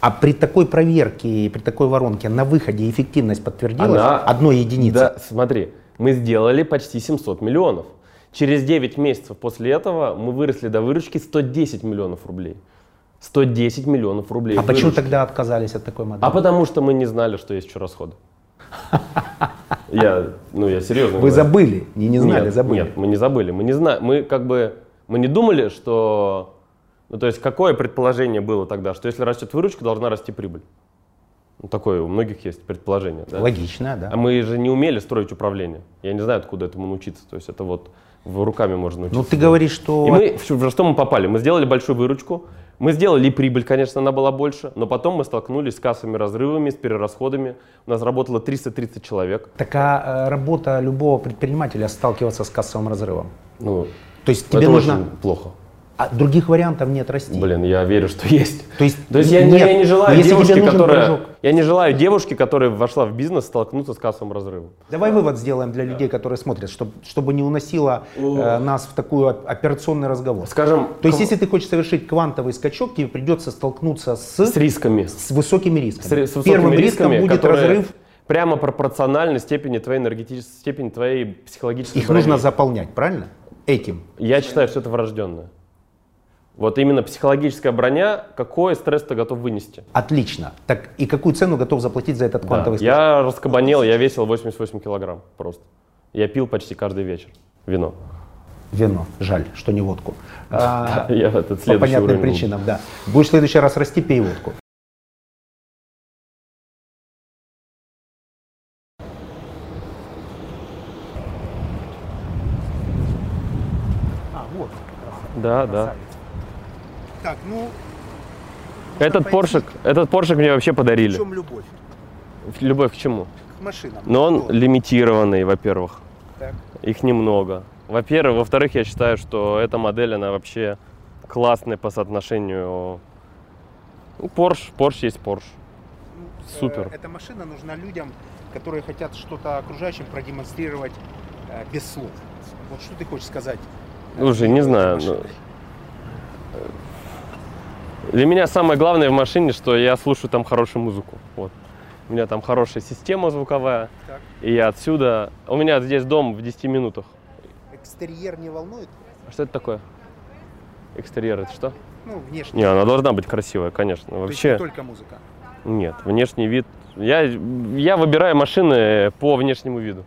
А при такой проверке и при такой воронке на выходе эффективность подтвердилась Она- одной единицы? Да, смотри, мы сделали почти 700 миллионов. Через 9 месяцев после этого мы выросли до выручки 110 миллионов рублей. 110 миллионов рублей. А почему тогда отказались от такой модели? А потому что мы не знали, что есть еще расходы. Я, ну, я серьезно Вы говорю. забыли, не, не знали, нет, забыли. Нет, мы не забыли. Мы не знаем. Мы как бы мы не думали, что. Ну, то есть, какое предположение было тогда, что если растет выручка, должна расти прибыль. Ну, такое у многих есть предположение. Да? Логично, да. А мы же не умели строить управление. Я не знаю, откуда этому научиться. То есть это вот руками можно научиться. Ну ты говоришь, что... И мы, в во что мы попали? Мы сделали большую выручку, мы сделали и прибыль, конечно, она была больше, но потом мы столкнулись с кассовыми разрывами, с перерасходами. У нас работало 330 человек. Такая э, работа любого предпринимателя сталкиваться с кассовым разрывом. Ну, То есть это тебе нужно... очень плохо. А других вариантов нет расти. Блин, я верю, что есть. (laughs) То есть, То есть я, нет, я не желаю если тебе девушке, нужен которая, прыжок. я не желаю девушке, которая вошла в бизнес, столкнуться с кассовым разрывом. Давай вывод сделаем для людей, которые смотрят, чтобы, чтобы не уносило э, нас в такой оп- операционный разговор. Скажем, То есть, если ты хочешь совершить квантовый скачок, тебе придется столкнуться с, с рисками. с высокими рисками. С, с высокими Первым рисками, риском будет которые разрыв, прямо пропорциональны степени твоей энергетической, степени твоей психологической их брони. нужно заполнять, правильно? Этим. Я считаю, что это врожденное. Вот именно психологическая броня, какой стресс ты готов вынести. Отлично. Так и какую цену готов заплатить за этот Да. квантовый скачок? Я раскабанел, я весил 88 килограмм просто. Я пил почти каждый вечер вино. Вино. Жаль, что не водку. (laughs) А, Я этот по понятным причинам, да. Будешь в следующий раз расти, пей водку. А, вот. Да, да. Так, ну, Этот поршик, этот поршик мне вообще подарили. любовь? Любовь к чему? К машинам. Но он лимитированный, во-первых. Их немного. Во-первых, во-вторых, я считаю, что эта модель, она вообще классная по соотношению. Ну, Porsche, Porsche есть Porsche. Супер. Эта машина нужна людям, которые хотят что-то окружающим продемонстрировать э, без слов. Вот что ты хочешь сказать? э, Слушай, не этой знаю. Для меня самое главное в машине, что я слушаю там хорошую музыку. Вот. У меня там хорошая система звуковая. Так. И я отсюда... У меня здесь дом в 10 минутах. Экстерьер не волнует? А Что это такое? Экстерьер это что? Ну, внешне. Не, она должна быть красивая, конечно. То есть Вообще не только музыка. нет. Внешний вид. Я, я выбираю машины по внешнему виду.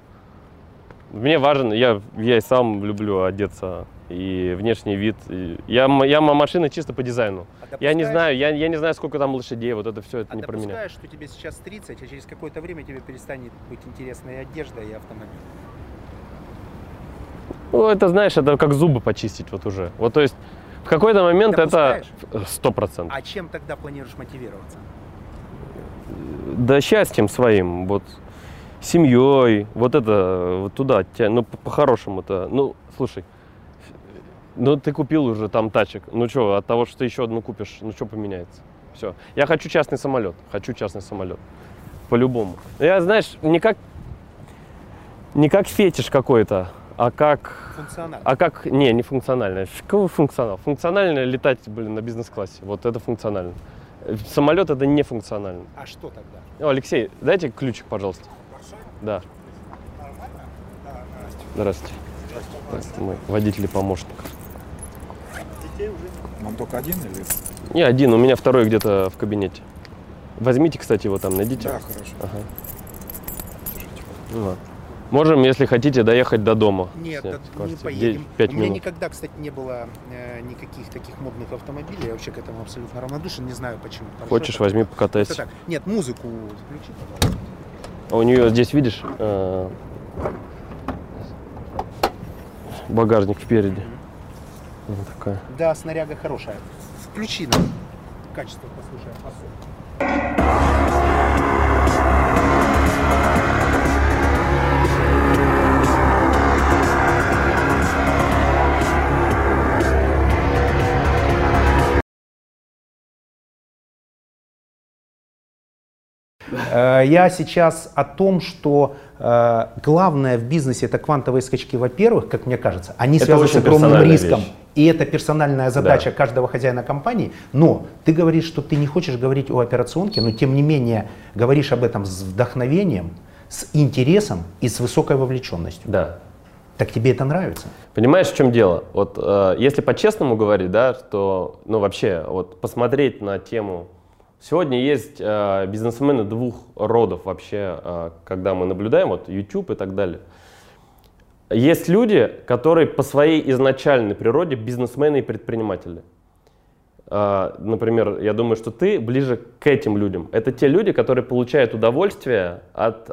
Мне важен, я, я и сам люблю одеться и внешний вид. и я, я м- машины чисто по дизайну. А Я не знаю, я, я не знаю, сколько там лошадей, вот это все, это А не про меня. что тебе сейчас 30, а через какое-то время тебе перестанет быть интересной одежда и автомобиль? Ну, это, знаешь, это как зубы почистить вот уже. Вот, то есть, в какой-то момент это сто процентов. А чем тогда планируешь мотивироваться? Да счастьем своим, вот, семьей, вот это, вот туда, ну, по- по-хорошему-то. Ну, слушай, ну, ты купил уже там тачек, ну, что, от того, что ты еще одну купишь, ну, что поменяется? Все. Я хочу частный самолет, хочу частный самолет, по-любому. Я, знаешь, не как, не как фетиш какой-то, а как Функционально. а как? Не, не функционально. Какой функционал? Функционально летать, блин, на бизнес-классе. Вот это функционально. Самолет это не функционально. А что тогда? О, Алексей, дайте ключик, пожалуйста. Да. Здравствуйте. Так, мы водитель и помощник. Вам только один или? Не один, у меня второй где-то в кабинете. Возьмите, кстати, его там, найдите. Да, хорошо. Ага. Ну ладно. Можем, если хотите, доехать до дома. Нет, Снять, не поедем. де- Пять У меня минут. никогда, кстати, не было э, никаких таких модных автомобилей. Я вообще к этому абсолютно равнодушен. Не знаю почему. Хорошо, Хочешь, возьми, Это покатайся. так. Нет, музыку включи, пожалуйста. А у нее здесь, видишь, э, багажник впереди. Она такая. Да, снаряга хорошая. Включи нам качество, послушаем. Э, я сейчас о том, что э, главное в бизнесе это квантовые скачки, во-первых, как мне кажется, они это связаны с огромным риском. Вещь. И это персональная задача Да. каждого хозяина компании. Но ты говоришь, что ты не хочешь говорить о операционке, но тем не менее говоришь об этом с вдохновением, с интересом и с высокой вовлеченностью. Да. Так тебе это нравится? Понимаешь, в чем дело? Вот э, если по-честному говорить, да, что, ну вообще, вот посмотреть на тему. Сегодня есть э, бизнесмены двух родов вообще, э, когда мы наблюдаем, вот YouTube и так далее. Есть люди, которые по своей изначальной природе бизнесмены и предприниматели. Э, Например, я думаю, что ты ближе к этим людям. Это те люди, которые получают удовольствие от...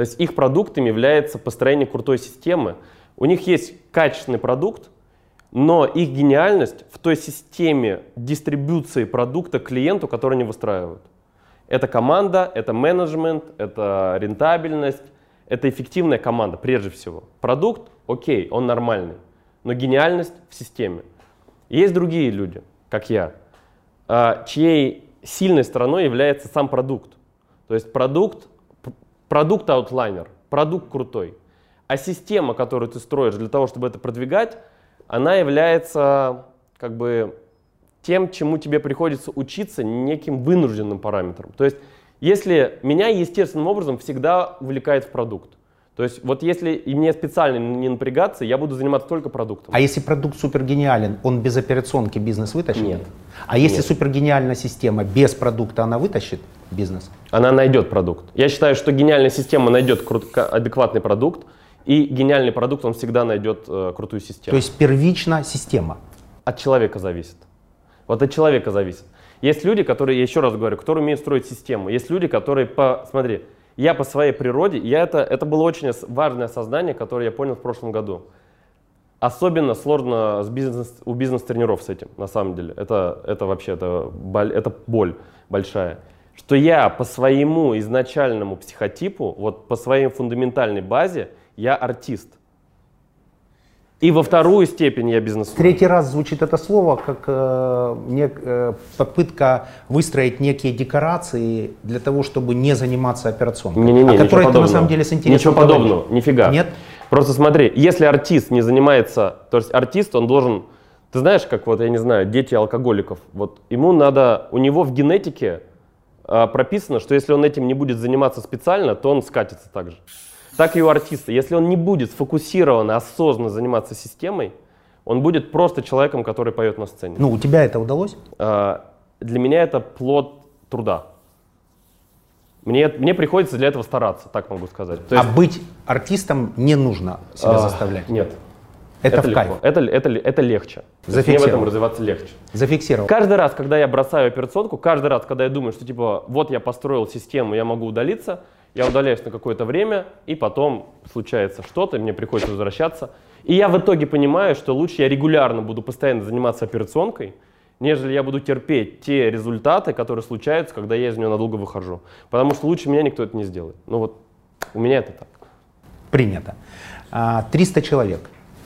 То есть их продуктом является построение крутой системы. У них есть качественный продукт, но их гениальность в той системе дистрибуции продукта клиенту, который они выстраивают. Это команда, это менеджмент, это рентабельность, это эффективная команда прежде всего. Продукт, окей, он нормальный, но гениальность в системе. Есть другие люди, как я, а, чьей сильной стороной является сам продукт. То есть продукт, продукт аутлайнер, продукт крутой. А система, которую ты строишь для того, чтобы это продвигать, она является как бы тем, чему тебе приходится учиться неким вынужденным параметром. То есть, если меня естественным образом всегда увлекает в продукт. То есть, вот если и мне специально не напрягаться, я буду заниматься только продуктом. А если продукт супер гениален, он без операционки бизнес вытащит? Нет. А если Нет. супер гениальная система без продукта, она вытащит бизнес? Она найдет продукт. Я считаю, что гениальная система найдет адекватный продукт, и гениальный продукт, он всегда найдет э, крутую систему. То есть первично система. от человека зависит. Вот от человека зависит. Есть люди, которые, я еще раз говорю, которые умеют строить систему. Есть люди, которые по, смотри, я по своей природе, я это, это было очень важное осознание, которое я понял в прошлом году. Особенно сложно с бизнес, у бизнес-тренеров с этим, на самом деле. Это, это вообще это, боль- это боль большая. Что я по своему изначальному психотипу, вот по своей фундаментальной базе, я артист. И во вторую степень я бизнесмен. Третий раз звучит это слово как э, нек- э, попытка выстроить некие декорации для того, чтобы не заниматься операционкой. Не-не-не, о ничего которой ты на подобного. самом деле с интересом Ничего говоришь. подобного, нифига. Нет? Просто смотри, если артист не занимается, то есть артист, он должен, ты знаешь, как вот, я не знаю, дети алкоголиков, вот ему надо, у него в генетике а, прописано, что если он этим не будет заниматься специально, то он скатится так же. Так и у артиста. Если он не будет сфокусированно, осознанно заниматься системой, он будет просто человеком, который поет на сцене. Ну, у тебя это удалось? А, Для меня это плод труда. Мне, мне приходится для этого стараться, так могу сказать. То а есть, быть артистом не нужно себя а, заставлять. Нет. это, в легко. кайф. Это, это, это легче. Есть Мне в Зафиксировал. этом развиваться легче. Зафиксировал. Каждый раз, когда я бросаю операционку, каждый раз, когда я думаю, что типа вот я построил систему, я могу удалиться, я удаляюсь на какое-то время, и потом случается что-то, мне приходится возвращаться. И я в итоге понимаю, что лучше я регулярно буду постоянно заниматься операционкой, нежели я буду терпеть те результаты, которые случаются, когда я из нее надолго выхожу. Потому что лучше меня никто это не сделает. Ну вот у меня это так. Принято. А, 300 человек.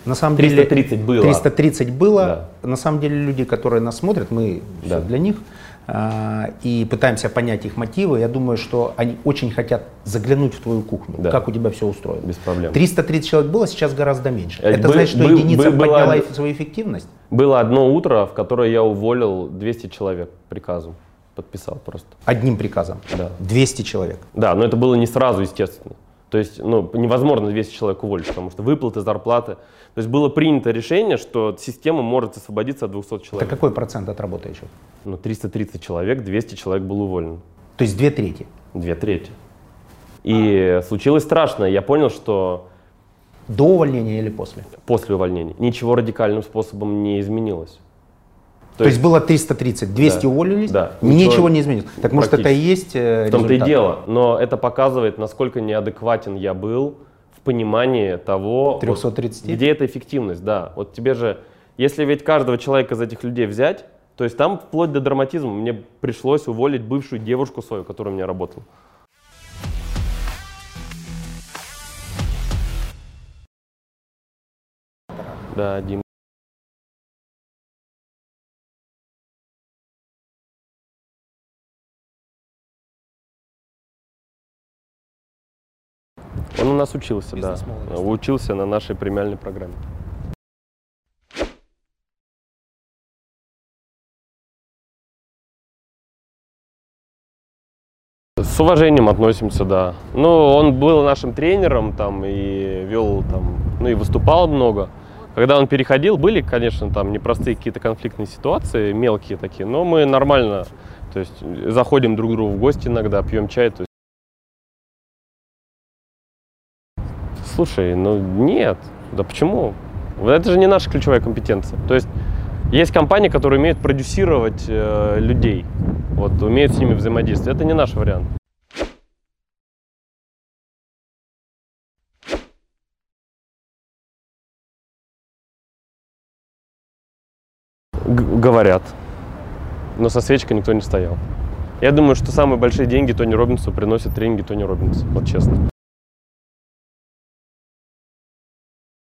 На самом 330 деле, было. 330 было. На самом деле люди, которые нас смотрят, мы Да. для них. А, и пытаемся понять их мотивы. Я думаю, что они очень хотят заглянуть в твою кухню, Да. как у тебя все устроено. Без проблем. 330 человек было, сейчас гораздо меньше. Э, Это бы- значит, что бы- единица бы- была- подняла эф- свою эффективность? Было одно утро, в которое я уволил 200 человек приказом. Подписал просто. Одним приказом. Да. 200 человек. Да, но это было не сразу, естественно. То есть, ну, невозможно 200 человек уволить, потому что выплаты, зарплаты. То есть было принято решение, что система может освободиться от 200 Это человек. какой процент от работающих? Ну, 330 человек, 200 человек был уволен. То есть две трети. Две трети. И случилось страшное. Я понял, что До увольнения или после? после увольнения ничего радикальным способом не изменилось. То, есть, было 330, 200 Да. уволились, Да. ничего, Ничего не изменилось. Так может это и есть э, В том-то и дело. Но это показывает, насколько неадекватен я был понимании того, вот 330? где эта эффективность. Да, вот тебе же, если ведь каждого человека из этих людей взять, то есть там вплоть до драматизма мне пришлось уволить бывшую девушку свою, которая у меня работала. Да, Дим. Он у нас учился, да. Учился на нашей премиальной программе. С уважением относимся, да. Ну, он был нашим тренером там и вел там, ну и выступал много. Когда он переходил, были, конечно, там непростые какие-то конфликтные ситуации, мелкие такие, но мы нормально, то есть заходим друг к другу в гости иногда, пьем чай, то есть Слушай, ну нет, да почему? Это же не наша ключевая компетенция. То есть есть компании, которые умеют продюсировать э, людей, вот умеют с ними взаимодействовать. Это не наш вариант. Говорят, но со свечкой никто не стоял. Я думаю, что самые большие деньги Тони Робинсу приносят тренинги Тони Робинса, вот честно.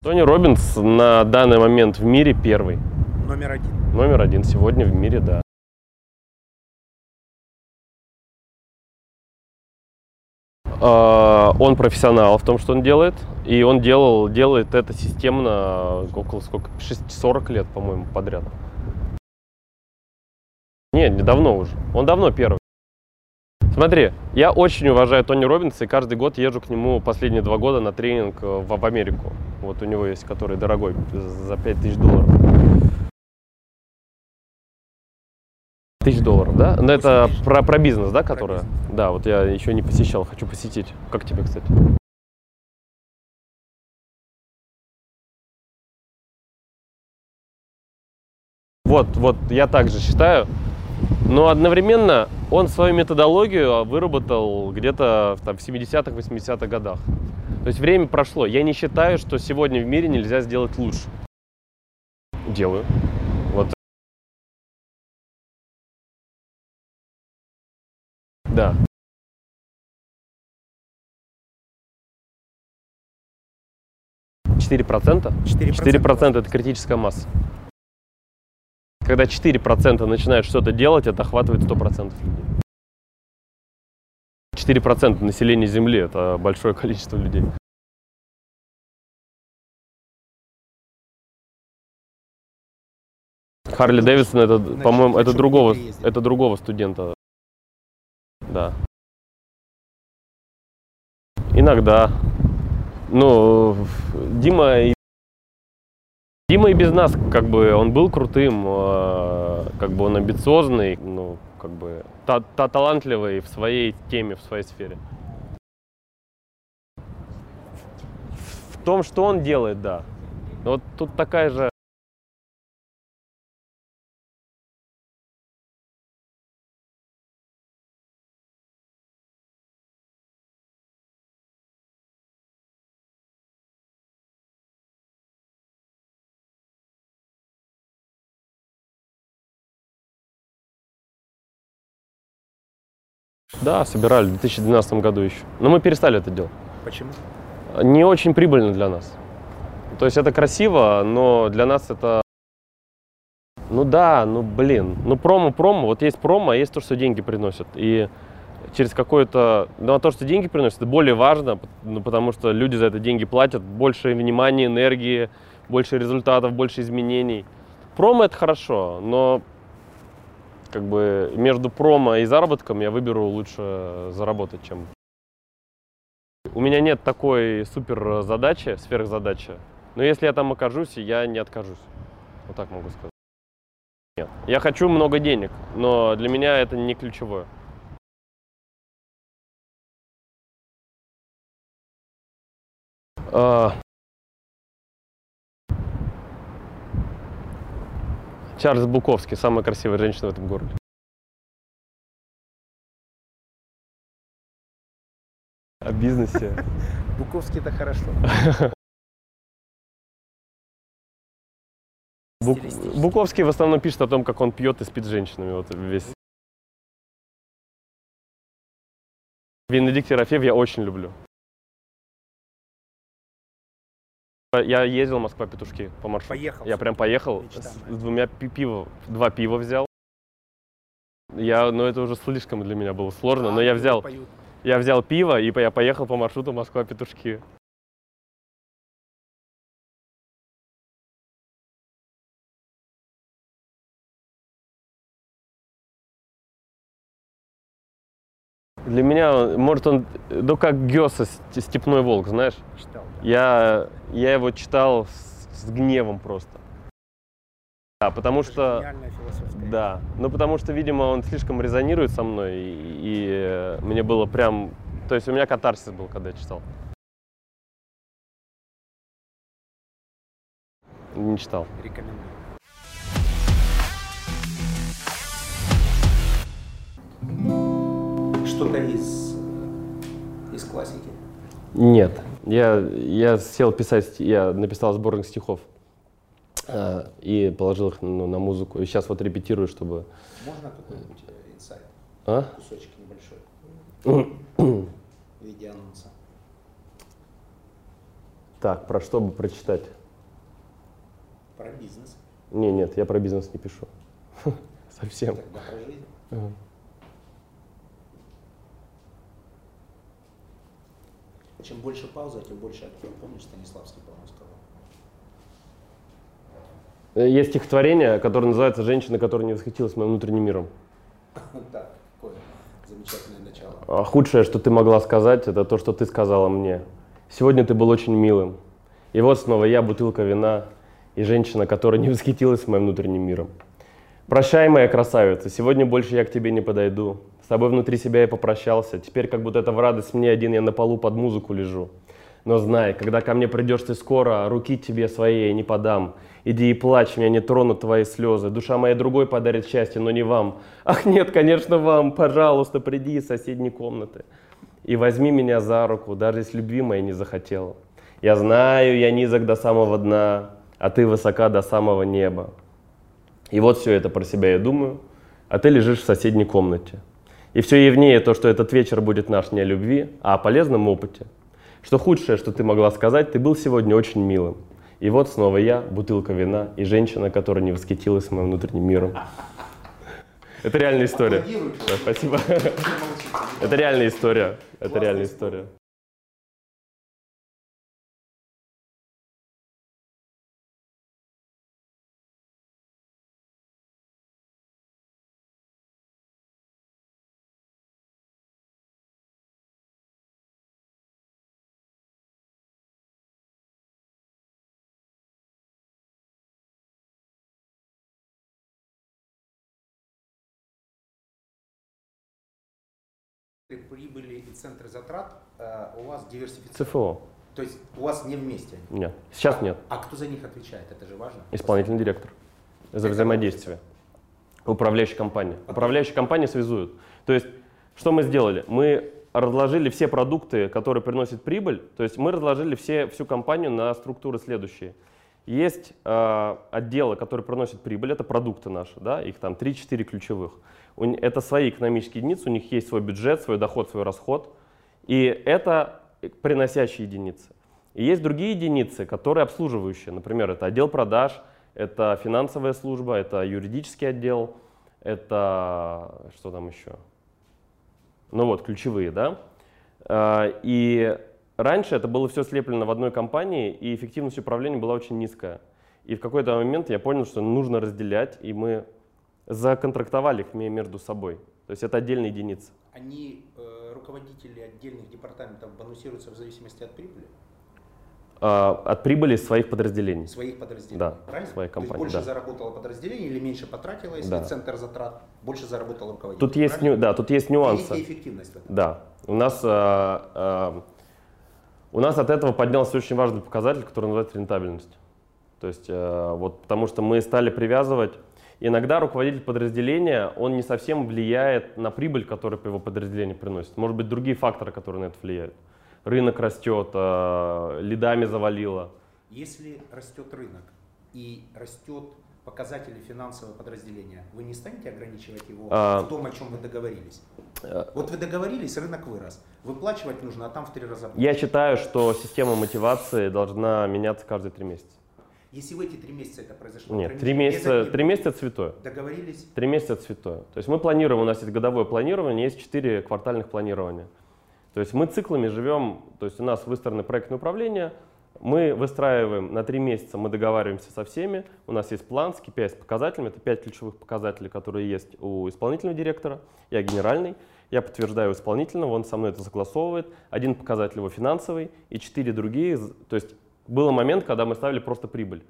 Тони Робинс на данный момент в мире первый. Номер один. Номер один сегодня в мире, да. А, Он профессионал в том, что он делает, и он делал, делает это системно около сколько, 6, 40 лет, по-моему, подряд. Нет, не давно уже. Он давно первый. Смотри, я очень уважаю Тони Робинса, и каждый год езжу к нему последние два года на тренинг э, в, в Америку. Вот у него есть, который дорогой, за 5000 долларов. Тысяч долларов, да? Ну, это про, про бизнес, да, которая? Да, вот я еще не посещал, хочу посетить. Как тебе, кстати? Вот, вот, я также считаю. Но одновременно он свою методологию выработал где-то в, там, в 70-х, 80-х годах. То есть время прошло. Я не считаю, что сегодня в мире нельзя сделать лучше. Делаю. Вот. Да. Четыре процента? 4%. 4% это критическая масса. Когда 4% начинают что-то делать, это охватывает 100% людей. 4% населения Земли – это большое количество людей. Харли Дэвидсон, это, по-моему, это другого, это другого студента. Да. Иногда. Ну, Дима и Дима и без нас, как бы, он был крутым, э, как бы он амбициозный, ну, как бы, та, та- талантливый в своей теме, в своей сфере. В том, что он делает, да. Вот тут такая же Да, собирали в 2012 году еще. Но мы перестали это делать. Почему? Не очень прибыльно для нас. То есть это красиво, но для нас это... Ну да, ну блин, ну промо-промо, вот есть промо, а есть то, что деньги приносят. И через какое-то... Ну а то, что деньги приносят, это более важно, ну, потому что люди за это деньги платят, больше внимания, энергии, больше результатов, больше изменений. Промо это хорошо, но как бы между промо и заработком я выберу лучше заработать, чем у меня нет такой супер задачи, сверхзадачи. Но если я там окажусь, я не откажусь. Вот так могу сказать. Нет. Я хочу много денег, но для меня это не ключевое. А, Чарльз Буковский, самая красивая женщина в этом городе. О бизнесе. (laughs) Буковский это хорошо. Бук-. Буковский в основном пишет о том, как он пьет и спит с женщинами. Вот весь. Венедикт Ерофеев я очень люблю. Я ездил Москва-Петушки по маршруту. Поехал. Я прям поехал Мечта с, с двумя пи- пива, два пива взял. Я, ну это уже слишком для меня было сложно, но А, я пиво взял, поют. Я взял пиво, и я поехал по маршруту Москва-Петушки. Для меня, может, он, ну, как Гёса, «Степной волк», знаешь? Читал. Я, я его читал с, с гневом просто. Да, потому что... Гениальная философская. Да, ну потому что, видимо, он слишком резонирует со мной, и, и, э, мне было прям... То есть у меня катарсис был, когда я читал. Не читал. Рекомендую. Что-то из, из классики. Нет, я, я сел писать, я написал сборник стихов э, и положил их ну, на музыку. И сейчас вот репетирую, чтобы... Можно какой-нибудь э, инсайт? А? Кусочек небольшой. (clears throat) В виде анонса. Так, про что бы прочитать? Про бизнес. Не, нет, я про бизнес не пишу. (laughs) Совсем. Тогда про жизнь. Чем больше пауза, тем больше актер. Помнишь, Станиславский, по-моему, сказал? Э, Есть стихотворение, которое называется «Женщина, которая не восхитилась моим внутренним миром». (laughs) Так, какое замечательное начало. А Худшее, что ты могла сказать, это то, что ты сказала мне. Сегодня ты был очень милым. И вот снова я, бутылка вина, и женщина, которая не восхитилась моим внутренним миром. Прощай, моя красавица, сегодня больше я к тебе не подойду. С тобой внутри себя я попрощался. Теперь, как будто это в радость мне один, я на полу под музыку лежу. Но знай, когда ко мне придешь ты скоро, руки тебе своей не подам. Иди и плачь, меня не тронут твои слезы. Душа моя другой подарит счастье, но не вам. Ах нет, конечно, вам. Пожалуйста, приди из соседней комнаты. И возьми меня за руку, даже если любви моей не захотела. Я знаю, я низок до самого дна, а ты высока до самого неба. И вот все это про себя я думаю, а ты лежишь в соседней комнате. И все явнее то, что этот вечер будет наш не о любви, а о полезном опыте. Что худшее, что ты могла сказать, ты был сегодня очень милым. И вот снова я, бутылка вина и женщина, которая не восхитилась моим внутренним миром. Это реальная история. Да, спасибо. Это реальная история. Это реальная история. Прибыли и центры затрат э, у вас диверсифицированы. ЦФО. То есть у вас не вместе. Нет. Сейчас нет. А кто за них отвечает? Это же важно. Исполнительный директор. За Это взаимодействие. Управляющая компания. Управляющая компания связуют. То есть, что мы сделали? Мы разложили все продукты, которые приносят прибыль. То есть мы разложили все, всю компанию на структуры следующие. Есть э, отделы, которые приносят прибыль, это продукты наши, да, их там 3-4 ключевых. Это свои экономические единицы, у них есть свой бюджет, свой доход, свой расход. И это приносящие единицы. И есть другие единицы, которые обслуживающие. Например, это отдел продаж, это финансовая служба, это юридический отдел, это что там еще? Ну вот, ключевые, да? А, И раньше это было все слеплено в одной компании, и эффективность управления была очень низкая. И в какой-то момент я понял, что нужно разделять, и мы законтрактовали их ме- между собой. То есть это отдельные единицы. Они, э, руководители отдельных департаментов, бонусируются в зависимости от прибыли А, От прибыли своих подразделений. своих подразделений. Да, правильно? своей То есть компании, больше да. заработало подразделение или меньше потратило, если Да. центр затрат, больше заработал руководитель. Тут есть, правильно? да, тут есть И нюансы. эффективность в этом. Да, у нас, а, а, у нас от этого поднялся очень важный показатель, который называется рентабельность. То есть, э, вот, потому что мы стали привязывать, иногда руководитель подразделения, он не совсем влияет на прибыль, которую его подразделение приносит. Может быть, другие факторы, которые на это влияют. Рынок растет, э, лидами завалило. Если растет рынок и растет показатели финансового подразделения, вы не станете ограничивать его А. в том, о чем вы договорились? Э, Вот вы договорились, рынок вырос. Выплачивать нужно, а там в три раза больше. Я считаю, что система мотивации должна меняться каждые три месяца. Если в эти три месяца это произошло, Нет, три месяца, три месяца святое. договорились, Три месяца святое. То есть мы планируем, у нас есть годовое планирование, есть четыре квартальных планирования. То есть мы циклами живем, то есть у нас выстроено проектное управление, мы выстраиваем на три месяца, мы договариваемся со всеми, у нас есть план с KPI, с показателями, это пять ключевых показателей, которые есть у исполнительного директора, я генеральный, я подтверждаю исполнительного, он со мной это согласовывает, один показатель его финансовый и четыре другие, то есть был момент, когда мы ставили просто прибыль.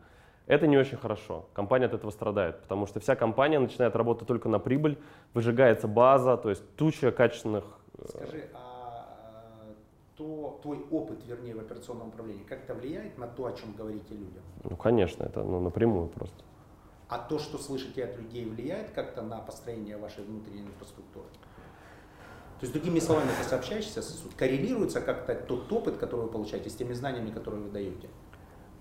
Это не очень хорошо. Компания от этого страдает, потому что вся компания начинает работать только на прибыль, выжигается база, то есть туча качественных... э, Скажи, а э, то, твой опыт, вернее, в операционном управлении, как это влияет на то, о чем говорите людям? Ну, конечно, это ну, напрямую просто. А то, что слышите от людей, влияет как-то на построение вашей внутренней инфраструктуры? То есть, другими словами, ты сообщаешься, коррелируется как-то тот опыт, который вы получаете, с теми знаниями, которые вы даете?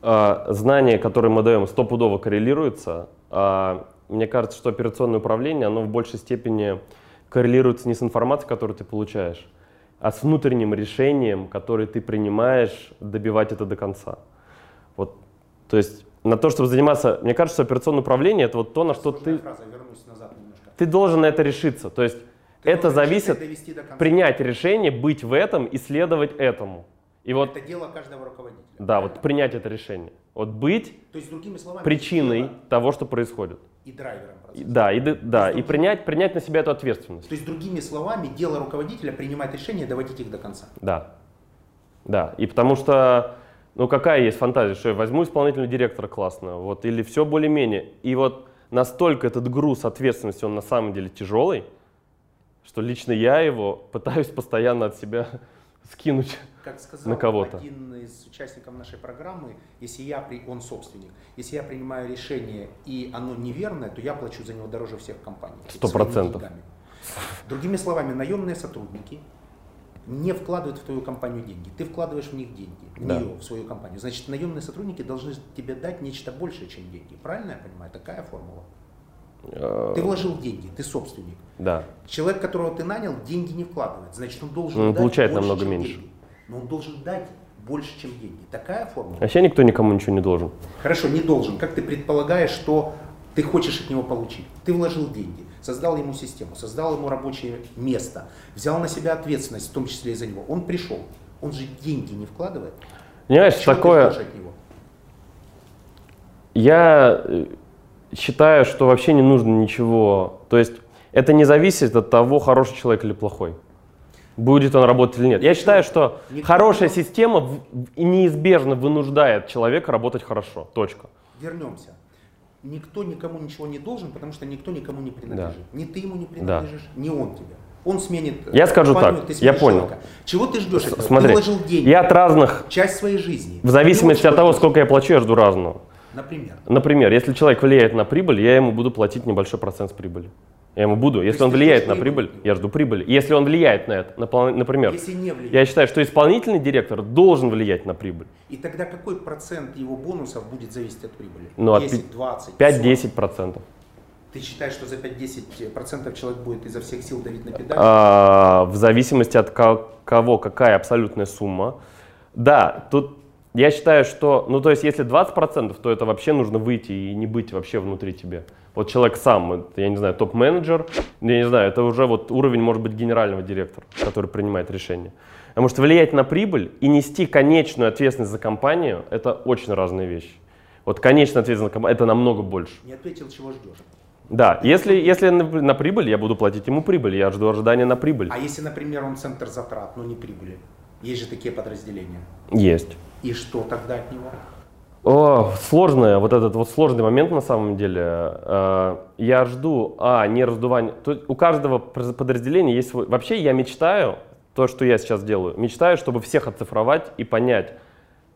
А, знания, которые мы даем, стопудово коррелируются. А, мне кажется, что операционное управление, оно в большей степени коррелируется не с информацией, которую ты получаешь, а с внутренним решением, которое ты принимаешь, добивать это до конца. Вот, то есть на то, чтобы заниматься, мне кажется, что операционное управление это вот то, на что ты, фраза, вернусь назад немножко. ты должен на это решиться. То есть ты это зависит, принять решение, быть в этом и следовать этому. И вот, это дело каждого руководителя. Да, вот принять это решение. Вот быть То есть, другими словами, причиной дело... того, что происходит. И драйвером процесса. Да, и, да, и принять, принять на себя эту ответственность. То есть, другими словами, дело руководителя принимать решения и доводить их до конца. Да. Да, и потому что, ну какая есть фантазия, что я возьму исполнительного директора классного, вот, или все более-менее. И вот настолько этот груз ответственности, он на самом деле тяжелый, что лично я его пытаюсь постоянно от себя (laughs) скинуть как сказал на кого-то. один из участников нашей программы, если я, он собственник, если я принимаю решение и оно неверное, то я плачу за него дороже всех компаний. Сто процентов. Другими словами, наемные сотрудники не вкладывают в твою компанию деньги. Ты вкладываешь в них деньги, в да. нее, в свою компанию. Значит, наемные сотрудники должны тебе дать нечто большее, чем деньги. Правильно я понимаю? Такая формула. Ты вложил деньги, ты собственник. Да. Человек, которого ты нанял, деньги не вкладывает. Значит, он должен он дать получает больше, намного меньше. Деньги. Но он должен дать больше, чем деньги. Такая формула. Вообще никто никому ничего не должен. Хорошо, не должен. Как ты предполагаешь, что ты хочешь от него получить? Ты вложил деньги, создал ему систему, создал ему рабочее место, взял на себя ответственность, в том числе и за него. Он пришел, он же деньги не вкладывает. Понимаешь, Чего такое... Ты от него? Я э, считаю, что вообще не нужно ничего. То есть это не зависит от того, хороший человек или плохой. Будет он работать или нет. Я считаю, что хорошая система неизбежно вынуждает человека работать хорошо. Точка. Вернемся. Никто никому ничего не должен, потому что никто никому не принадлежит. Да. Ни ты ему не принадлежишь, да. ни он тебе. Он сменит. Я скажу так. Я понял. Человека. Чего ты ждешь? Смотри, ты вложил деньги. Я от разных. Часть своей жизни. В зависимости от того, сколько я плачу, я жду разного. Например? Например, если человек влияет на прибыль, я ему буду платить небольшой процент с прибыли. Я ему буду. Если он влияет на прибыль, прибыль, я жду прибыли. Если он влияет на это, например, Если не влияет. я считаю, что исполнительный директор должен влиять на прибыль. И тогда какой процент его бонусов будет зависеть от прибыли? Ну, 10, 20, 5-10 процентов. Ты считаешь, что за 5-10 процентов человек будет изо всех сил давить на педаль? А, в зависимости от кого, какая абсолютная сумма. Да, тут я считаю, что, ну то есть если 20%, то это вообще нужно выйти и не быть вообще внутри тебя. Вот человек сам, я не знаю, топ-менеджер, я не знаю, это уже вот уровень, может быть, генерального директора, который принимает решение. Потому что влиять на прибыль и нести конечную ответственность за компанию – это очень разные вещи. Вот конечная ответственность за компанию – это намного больше. Не ответил, чего ждешь. Да, если, если на, на прибыль, я буду платить ему прибыль, я жду ожидания на прибыль. А если, например, он центр затрат, но не прибыли? Есть же такие подразделения. Есть. И что тогда от него? О, сложное, вот этот вот сложный момент на самом деле. Э, я жду, а, не раздувание. у каждого подразделения есть свой... Вообще я мечтаю, то, что я сейчас делаю, мечтаю, чтобы всех оцифровать и понять,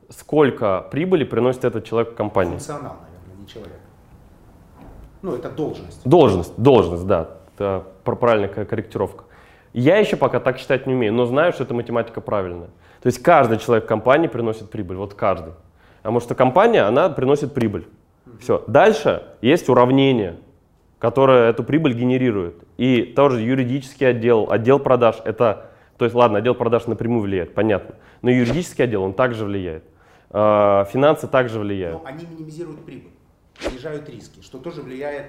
сколько прибыли приносит этот человек в компании. Функционал, наверное, не человек. Ну, это должность. Должность, должность, да. Это правильная корректировка. Я еще пока так считать не умею, но знаю, что эта математика правильная. То есть каждый человек в компании приносит прибыль, вот каждый. Потому что компания, она приносит прибыль. Все. Дальше есть уравнение, которое эту прибыль генерирует. И тоже юридический отдел, отдел продаж, это, то есть ладно, отдел продаж напрямую влияет, понятно. Но юридический отдел, он также влияет. А, финансы также влияют. Но они минимизируют прибыль, снижают риски, что тоже влияет.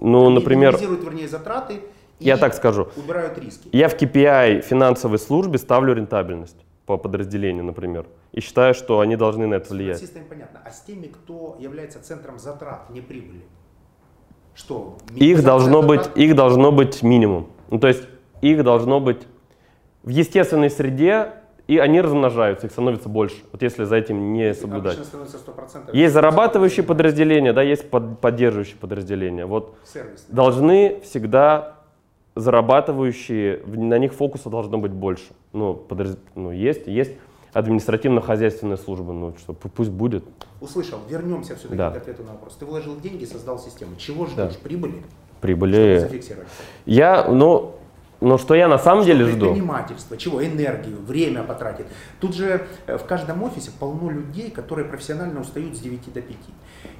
Ну, они например... Минимизируют, вернее, затраты Я И так скажу. Убирают риски. Я в KPI финансовой службе ставлю рентабельность по подразделению, например, и считаю, что они должны на это С влиять. финансистами понятно. А с теми, кто является центром затрат, не прибыли? Что? Их должно быть, затрат? их должно быть минимум. Ну, то есть их должно быть в естественной среде, и они размножаются, их становится больше. Вот если за этим не соблюдать. Обычно становится 100%. Есть зарабатывающие подразделения, да, есть под- поддерживающие подразделения. Вот Сервисные. должны всегда зарабатывающие, на них фокуса должно быть больше. Ну, подраз- ну есть, есть административно-хозяйственная служба, ну что, пу- пусть будет. Услышал. Вернемся все-таки Да. к ответу на вопрос. Ты вложил деньги, создал систему. Чего ждешь? Да. Прибыли? Прибыли. Чтобы зафиксировать. Я, ну, ну что я на самом деле жду? Предпринимательство, чего? Энергию, время потратит. Тут же э, в каждом офисе полно людей, которые профессионально устают с 9 до 5.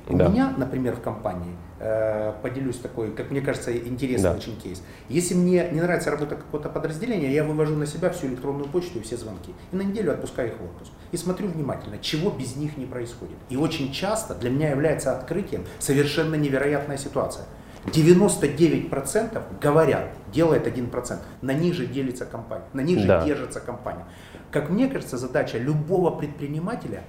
У Да. меня, например, в компании, э, поделюсь такой, как мне кажется, интересный Да. очень кейс. Если мне не нравится работа какого-то подразделения, я вывожу на себя всю электронную почту и все звонки. И на неделю отпускаю их в отпуск. И смотрю внимательно, чего без них не происходит. И очень часто для меня является открытием совершенно невероятная ситуация. 99% говорят, делает 1%. На них же делится компания, на них же Да. держится компания. Как мне кажется, задача любого предпринимателя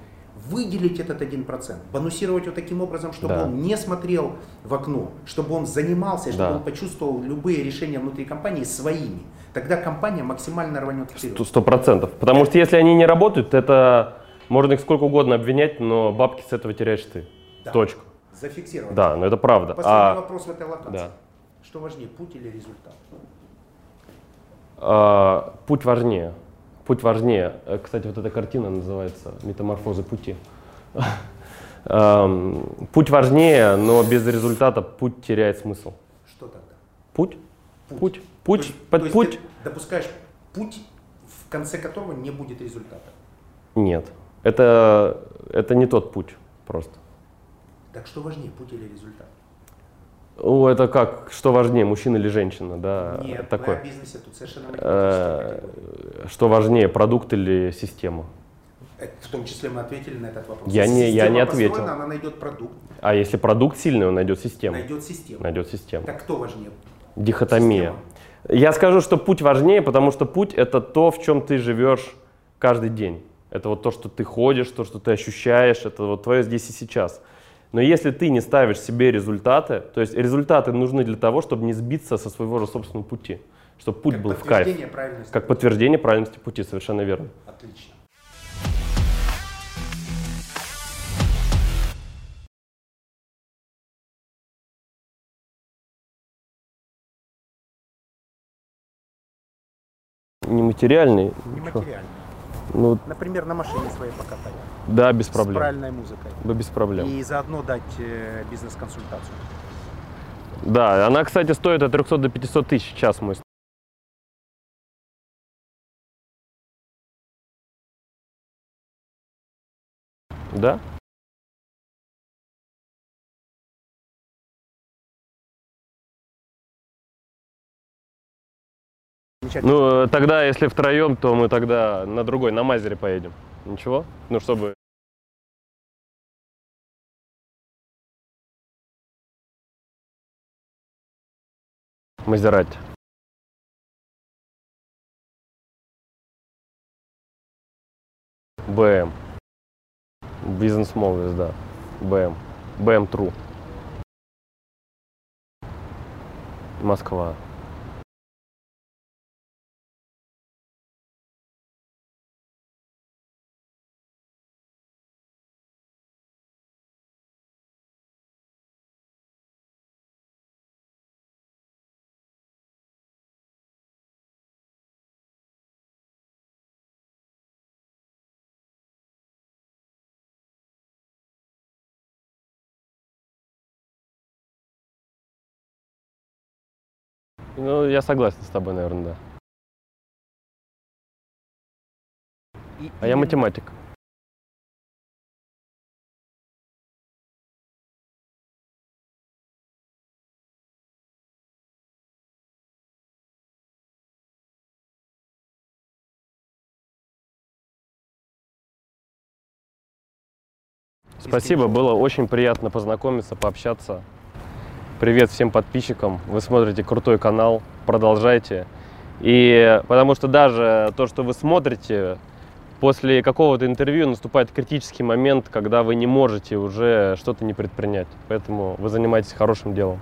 выделить этот 1%, бонусировать его таким образом, чтобы Да. он не смотрел в окно, чтобы он занимался, чтобы Да. он почувствовал любые решения внутри компании своими. Тогда компания максимально рванет вперед. Сто- процентов. Потому что если они не работают, это можно их сколько угодно обвинять, но бабки с этого теряешь ты. Да. Точка. Зафиксировать. Да, но это правда. Последний А, вопрос в этой локации. да. Что важнее, путь или результат? а, путь важнее. Путь важнее. Э, Кстати, вот эта картина называется «Метаморфозы пути». Ам, (laughs) Путь важнее, но без результата путь теряет смысл. Что тогда? Путь? Путь. Путь. путь. ты допускаешь путь, в конце которого не будет результата. Нет. Это, это не тот путь просто. Так что важнее, путь или результат? Ну, это как, что важнее, мужчина или женщина, да? Нет, такое. мы о бизнесе тут совершенно. Э, Что важнее, продукт или система? Э, В том числе мы ответили на этот вопрос. Я Если не- я не ответил. Она найдет продукт, А если продукт сильный, он найдет систему. найдет систему. Найдет систему. Так кто важнее? Дихотомия. Система. Я скажу, что путь важнее, потому что путь это то, в чем ты живешь каждый день. Это вот то, что ты ходишь, то, что ты ощущаешь, это вот твое здесь и сейчас. Но если ты не ставишь себе результаты, то есть результаты нужны для того, чтобы не сбиться со своего же собственного пути, чтобы путь Как был в кайф. правильности. Как подтверждение правильности пути, совершенно верно. Отлично. Нематериальный, Нематериально. Ну Например, на машине своей покатать. да, без С проблем. правильной музыкой. Да, без проблем. И заодно дать э, бизнес-консультацию. Да, она, кстати, стоит от 300 до 500 тысяч в час мой. Да? Замечательно. Ну, э, тогда, если втроем, то мы тогда на другой, на Мазере поедем. Ничего? Ну, чтобы... Мазерати. БМ. Бизнес-молодость, да. БМ. БМ Тру. Москва. Ну, я согласен с тобой, наверное, да. И А я именно- математик. Спасибо, было очень приятно познакомиться, пообщаться. Привет всем подписчикам. Вы смотрите крутой канал. продолжайте. И потому что даже то, что вы смотрите, после какого-то интервью наступает критический момент, когда вы не можете уже что-то не предпринять. Поэтому вы занимаетесь хорошим делом.